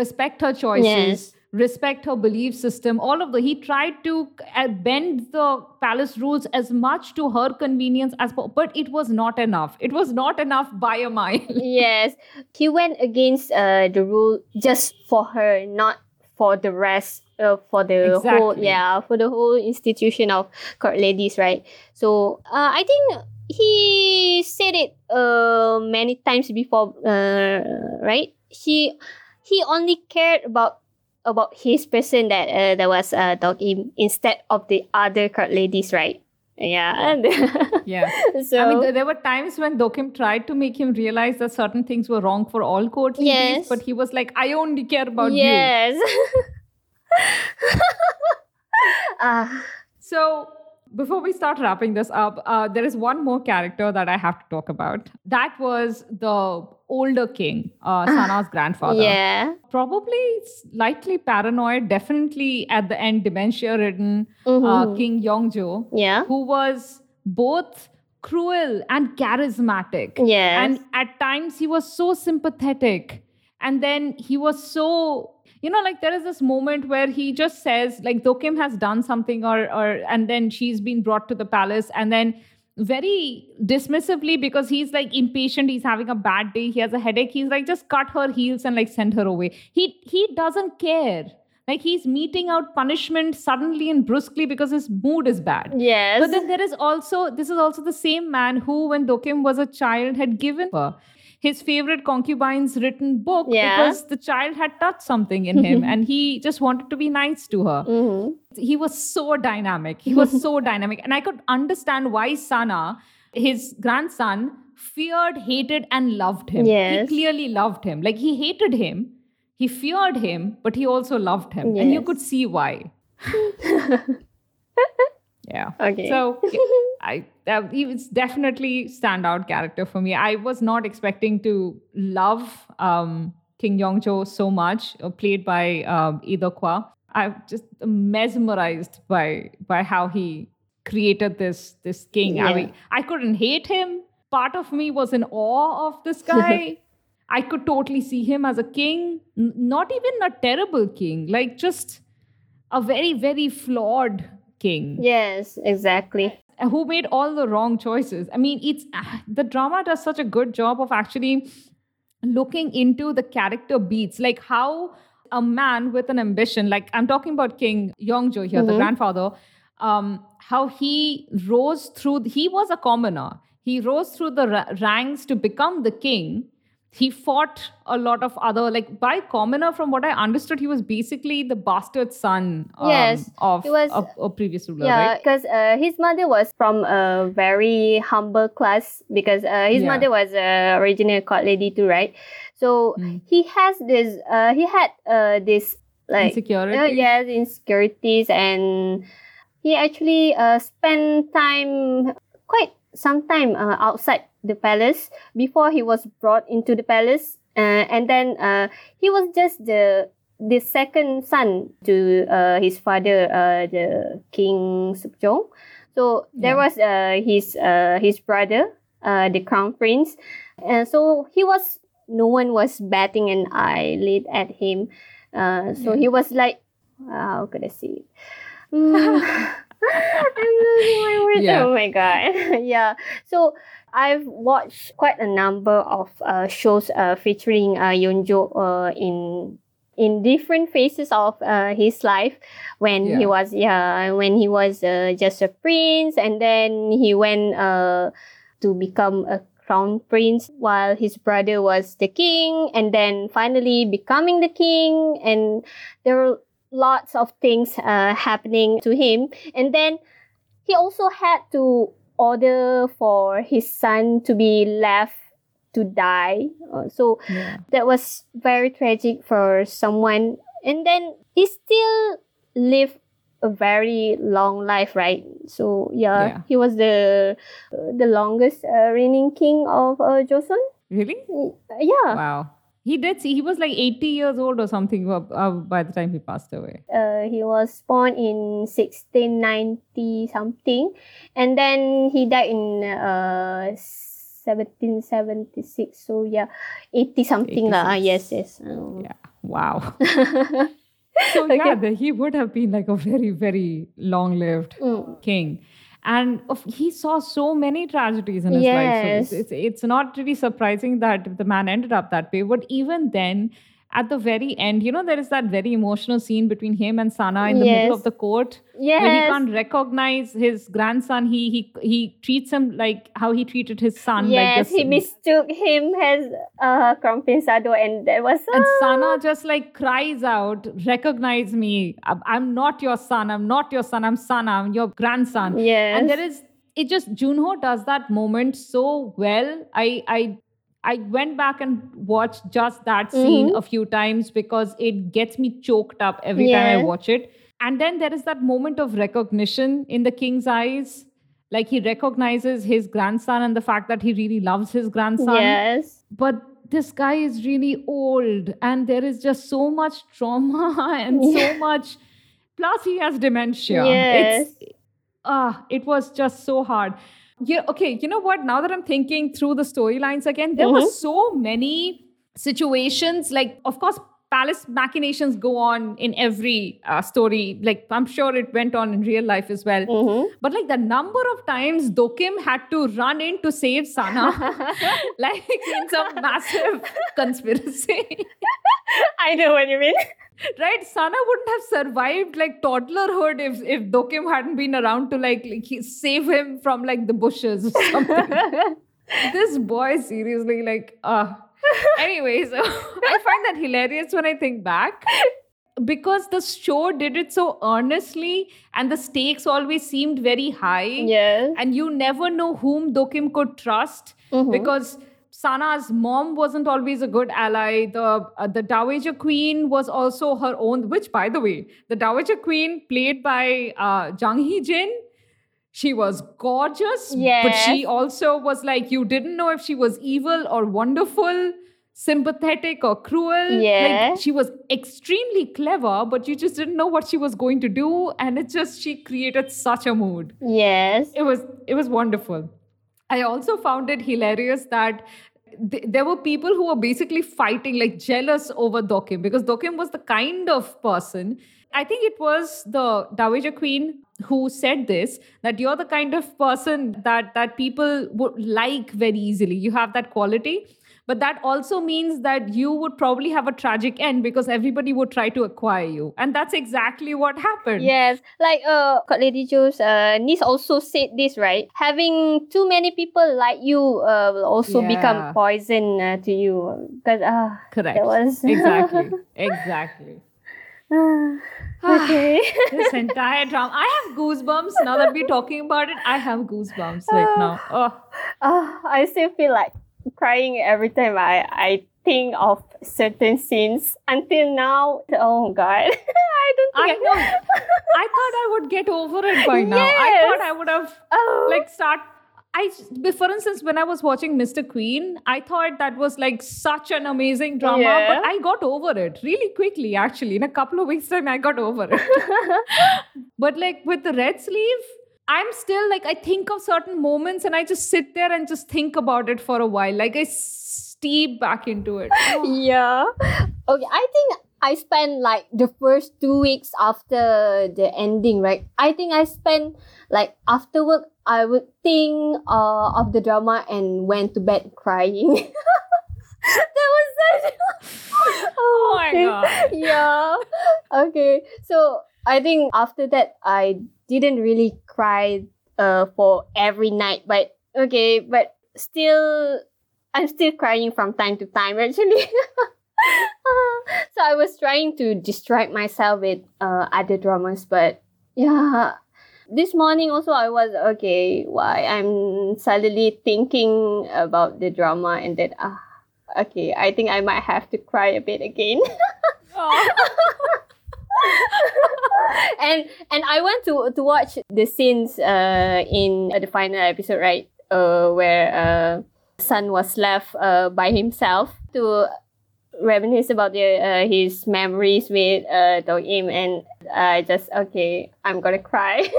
respect her choices, Yes. respect her belief system, all of the he tried to uh, bend the palace rules as much to her convenience as po- but it was not enough. It was not enough by a mile. yes he went against uh the rule just for her not for the rest uh, for the whole yeah for the whole institution of court ladies right? So uh, i think he said it uh many times before uh right? He he only cared about about his person that uh, that was uh Dokim instead of the other court ladies right yeah yeah. so I mean, th- there were times when Dokim tried to make him realize that certain things were wrong for all court ladies, Yes. but he was like, I only care about you. yes Ah, So, before we start wrapping this up, uh, there is one more character that I have to talk about. That was the older king, uh, Sana's grandfather. yeah Probably slightly paranoid, definitely at the end dementia ridden uh, Mhm. King Yongjo, yeah who was both cruel and charismatic. yes And at times he was so sympathetic. And then he was so, you know, like there is this moment where he just says, like, Dokim has done something, or, or, and then she's been brought to the palace. And then very dismissively, because he's like impatient, he's having a bad day, he has a headache, he's like, just cut her heels and like send her away. He, he doesn't care. Like he's meting out punishment suddenly and brusquely because his mood is bad. yes But then there is also this is also the same man who, when Dokim was a child, had given her. His favorite concubine's written book Yeah. because the child had touched something in him and he just wanted to be nice to her. hmm He was so dynamic. He was so dynamic. And I could understand why Sana, his grandson, feared, hated, and loved him. Yes. He clearly loved him. Like he hated him, he feared him, but he also loved him. And you could see why. yeah. Okay. So I that he was definitely standout character for me. I was not expecting to love um, King Yongjo so much, uh, played by um, Lee Deok-hwa. I'm just mesmerized by by how he created this this king. I mean, I couldn't hate him. Part of me was in awe of this guy. I could totally see him as a king, N- not even a terrible king, like just a very very flawed king yes, exactly. who made all the wrong choices. I mean, it's the drama does such a good job of actually looking into the character beats, like how a man with an ambition, like I'm talking about King Yongjo here, the Mhm. grandfather, um, how he rose through. He was a commoner. He rose through the ra- ranks to become the king. He fought a lot of other, like by commoner, from what I understood, he was basically the bastard son um, Yes, of was- a, a previous ruler, Yeah, right? because uh, his mother was from a very humble class because uh, his Yeah. mother was uh, originally a court lady too, right? So Mm. he has this. Uh, he had uh, this like Insecurity. uh, yes insecurities and he actually uh, spent time quite some time uh, outside the palace before he was brought into the palace uh, and then uh, he was just the the second son to uh, his father uh, the king Sukjong so there Yeah. was uh, his uh, his brother uh, the crown prince and so he was no one was batting an eyelid at him uh, so Yeah. he was like, how could I say it? Mm, I'm losing my words. Yeah. Oh my god. yeah. So I've watched quite a number of uh, shows uh, featuring uh, Yongjo uh, in in different phases of uh, his life when he was yeah when he was uh, just a prince and then he went uh, to become a crown prince while his brother was the king and then finally becoming the king and there were lots of things uh, happening to him and then he also had to order for his son to be left to die Uh, so Yeah. that was very tragic for someone and then he still lived a very long life right so yeah, Yeah. he was the uh, the longest uh, reigning king of uh, joseon Really? Uh, yeah Wow. He did see, he was like 80 years old or something uh, uh, by the time he passed away. uh, he was born in 1690 something and then he died in uh 1776 so yeah 80 something lah Ah, yes yes Um, Yeah. Wow. So Okay. yeah, he would have been like a very, very long-lived Mm. king. And of, he saw so many tragedies in his life. So Yes. it's, it's, it's not really surprising that the man ended up that way. But even then, at the very end, you know, there is that very emotional scene between him and Sana in the middle of the court. yes Where he can't recognize his grandson. He he he treats him like how he treated his son. like yes this, he mistook him as uh crown prince Sado and that was And Sana just like cries out, recognize me. I'm- I'm not your son. I'm not your son. I'm Sana. I'm your grandson. yes And there is it just Junho does that moment so well. I I I went back and watched just that scene Mhm. a few times because it gets me choked up every time I watch it. And then there is that moment of recognition in the king's eyes. Like he recognizes his grandson and the fact that he really loves his grandson yes but this guy is really old and there is just so much trauma and so much plus he has dementia Yes. it's ah it was just so hard yeah okay you know what now that i'm thinking through the storylines again there were Mhm. so many situations like of course palace machinations go on in every uh, story like i'm sure it went on in real life as well Mhm. but like the number of times Dokim had to run in to save Sana, like in some massive conspiracy, i know what you mean right? Sana wouldn't have survived like toddlerhood if if Dokim hadn't been around to like, like save him from like the bushes or something. this boy seriously like uh anyways i find that hilarious when i think back because the show did it so earnestly and the stakes always seemed very high Yes. and you never know whom dokim could trust Mhm. because Sana's mom wasn't always a good ally. The uh, the Dowager Queen was also her own. Which, by the way, the Dowager Queen played by uh, Jang Hee Jin, she was gorgeous. but she also was like you didn't know if she was evil or wonderful, sympathetic or cruel. Yeah. like, she was extremely clever, but you just didn't know what she was going to do, and it just she created such a mood Yes. it was it was wonderful i also found it hilarious that th- there were people who were basically fighting like jealous over dokim because dokim was the kind of person i think it was the dowager queen who said this that you're the kind of person that that people would like very easily. You have that quality. But that also means that you would probably have a tragic end because everybody would try to acquire you. And that's exactly what happened. Yes, like uh, Lady Jo's uh, niece also said this, right? Having too many people like you uh, will also Yeah. become poison uh, to you. Because uh, correct. that was exactly. Exactly okay. this entire drama. I have goosebumps now that we're talking about it. I have goosebumps right now. Oh, Ah, I still feel like crying every time I, I think of certain scenes. Until now, oh God, I don't I think know. I thought I would get over it by now. Yes. I thought I would have Oh. like start. I, for instance, when I was watching Mr. Queen, I thought that was like such an amazing drama, Yeah. but I got over it really quickly. Actually, in a couple of weeks' time, I got over it. but like with the red sleeve, I'm still like I think of certain moments and I just sit there and just think about it for a while. Like I steep back into it. Oh. yeah. Okay, I think I spent like the first two weeks after the ending, right? I think I spent like after work, I would think uh, of the drama and went to bed crying. that was such. Oh my okay. God. Yeah. Okay. So I think after that, I didn't really cry uh for every night, but okay, but still, I'm still crying from time to time actually. so I was trying to distract myself with uh, other dramas, but yeah. This morning also I was okay. Why I'm suddenly thinking about the drama and that ah okay I think I might have to cry a bit again. Oh. and and I went to to watch the scenes uh in uh, the final episode right uh where uh San was left uh by himself to reminisce about the, uh, his memories with uh Dokim and I just okay I'm gonna cry.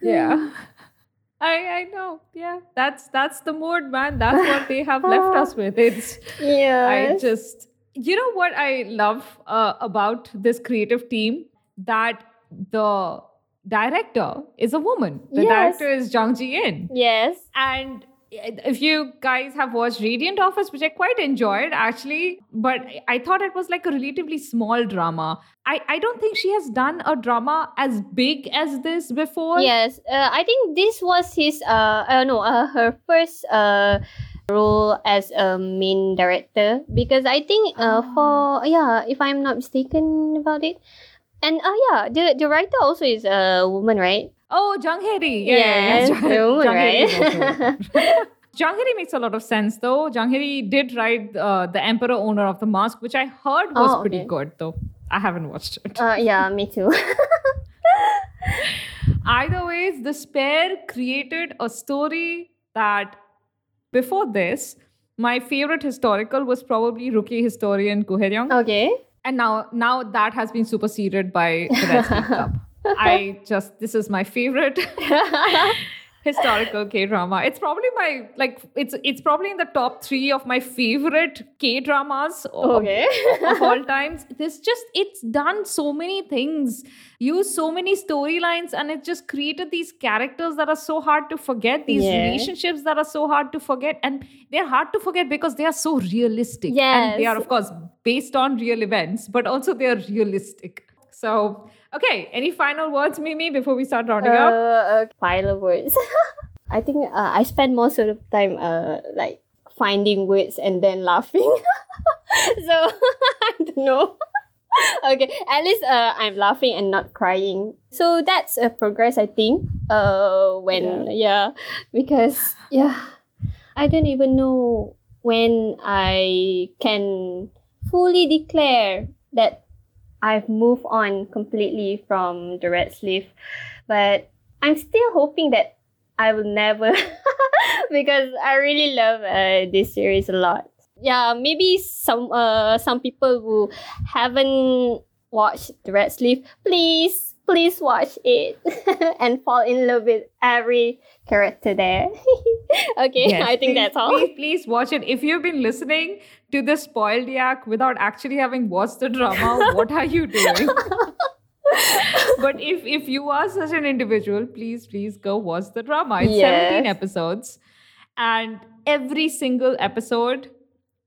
Yeah. I I know. Yeah. That's that's the mood, man. That's what they have left us with. It's yeah. I just you know what I love uh, about this creative team that the director is a woman. The Yes. director is Jang Ji In. yes. And if you guys have watched Radiant Office, which I quite enjoyed actually, but I thought it was like a relatively small drama. I, I don't think she has done a drama as big as this before. Yes, uh, I think this was his uh, uh no uh, her first uh role as a main director because I think uh for yeah if I'm not mistaken about it, and uh yeah the the writer also is a woman right? Oh, Jung Hee Yeah, yeah, yes, yeah. woman Jung right? Jung makes a lot of sense though. Jung Hee did write uh, The Emperor Owner of the Mask, which I heard was Oh, pretty good though. I haven't watched it. uh yeah, me too. Either ways, the Spare created a story that before this, my favorite historical was probably rookie historian Goo Hae-ryung. okay. and now now that has been superseded by the Cup. I just this is my favorite historical K drama. It's probably my like it's it's probably in the top three of my favorite K dramas of, Okay. of all times. This just it's done so many things, used so many storylines, and it just created these characters that are so hard to forget, these Yeah. relationships that are so hard to forget, and they're hard to forget because they are so realistic. And they are of course based on real events, but also they are realistic. So, okay, any final words, Mimi, before we start rounding up? Uh, uh, final words. I think uh, I spend most of the time uh like finding words and then laughing. so I don't know. okay, at least uh, I'm laughing and not crying. So that's a progress, I think. Uh, when yeah, because yeah, I don't even know when I can fully declare that I've moved on completely from the red sleeve, but I'm still hoping that I will never because I really love uh, this series a lot. Yeah, maybe some uh some people who haven't watched the red sleeve, please please watch it and fall in love with every character there. okay, Yes, I think please- that's all. Please, please watch it. If you've been listening to the spoiled yak without actually having watched the drama, what are you doing? but if if you are such an individual, please please go watch the drama. It's Yes. 17 episodes, and every single episode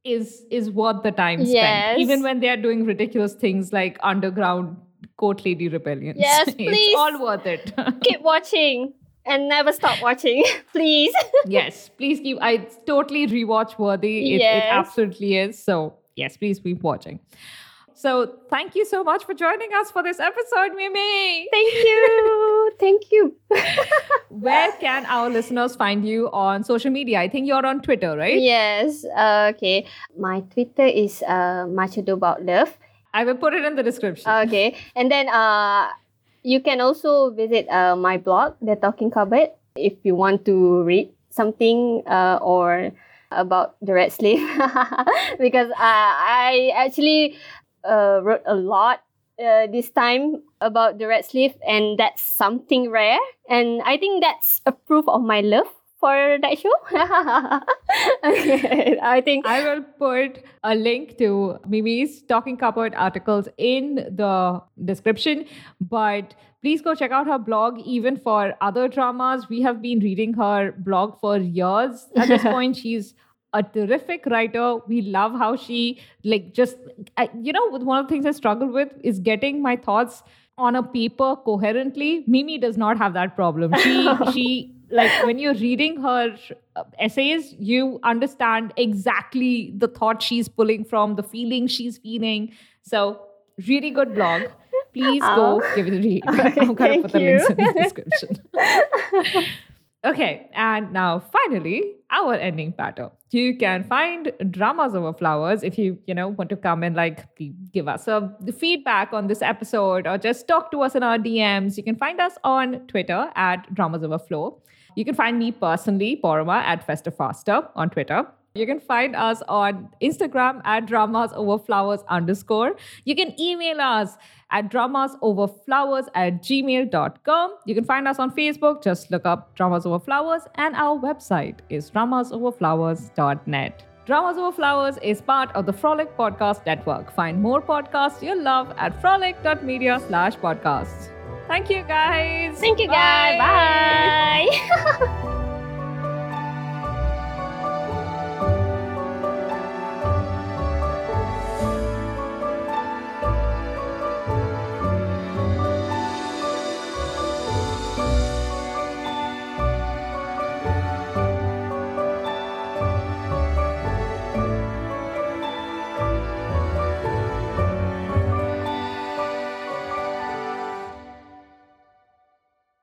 is is worth the time spent. Yes. Even when they are doing ridiculous things like underground court lady Rebellion. Yes, it's please. all worth it. Keep watching and never stop watching, please. yes, please keep. I totally rewatch worthy. It, it absolutely is. So yes, please keep watching. So thank you so much for joining us for this episode, Mimi. Thank you. Thank you. Where can our listeners find you on social media? I think you're on Twitter, right? Yes. Uh, okay. My Twitter is uh, Machado About Love. I will put it in the description. Okay. And then uh, you can also visit uh, my blog, The Talking Cupboard, if you want to read something uh, or about the Red Sleeve. because uh, I actually uh, wrote a lot uh, this time about the Red Sleeve, and that's something rare. And I think that's a proof of my love for that show. okay. I think. I will put a link to Mimi's Talking Cupboard articles in the description. But please go check out her blog, even for other dramas. We have been reading her blog for years. At this point, she's a terrific writer. We love how she, like, just, I, you know, one of the things I struggle with is getting my thoughts on a paper coherently. Mimi does not have that problem. She, she, like when you're reading her uh, essays you understand exactly the thought she's pulling from the feeling she's feeling. So really good blog. Please go Oh. give it a read. Okay, i'm gonna put the thank links in the description. Okay and now finally our ending pattern you can find dramas over flowers if you you know want to come and like give us a feedback on this episode or just talk to us in our dms you can find us on twitter at dramas over flow you can find me personally, Porama, at Festa Faster on Twitter. You can find us on Instagram at dramas over flowers underscore. You can email us at dramasoverflowers at gmail.com. You can find us on Facebook. Just look up Dramas Over Flowers. And our website is dramasoverflowers.net. Dramas Over Flowers is part of the Frolic Podcast Network. Find more podcasts you'll love at frolic.media slash podcasts. Thank you guys. Thank you, guys. Bye.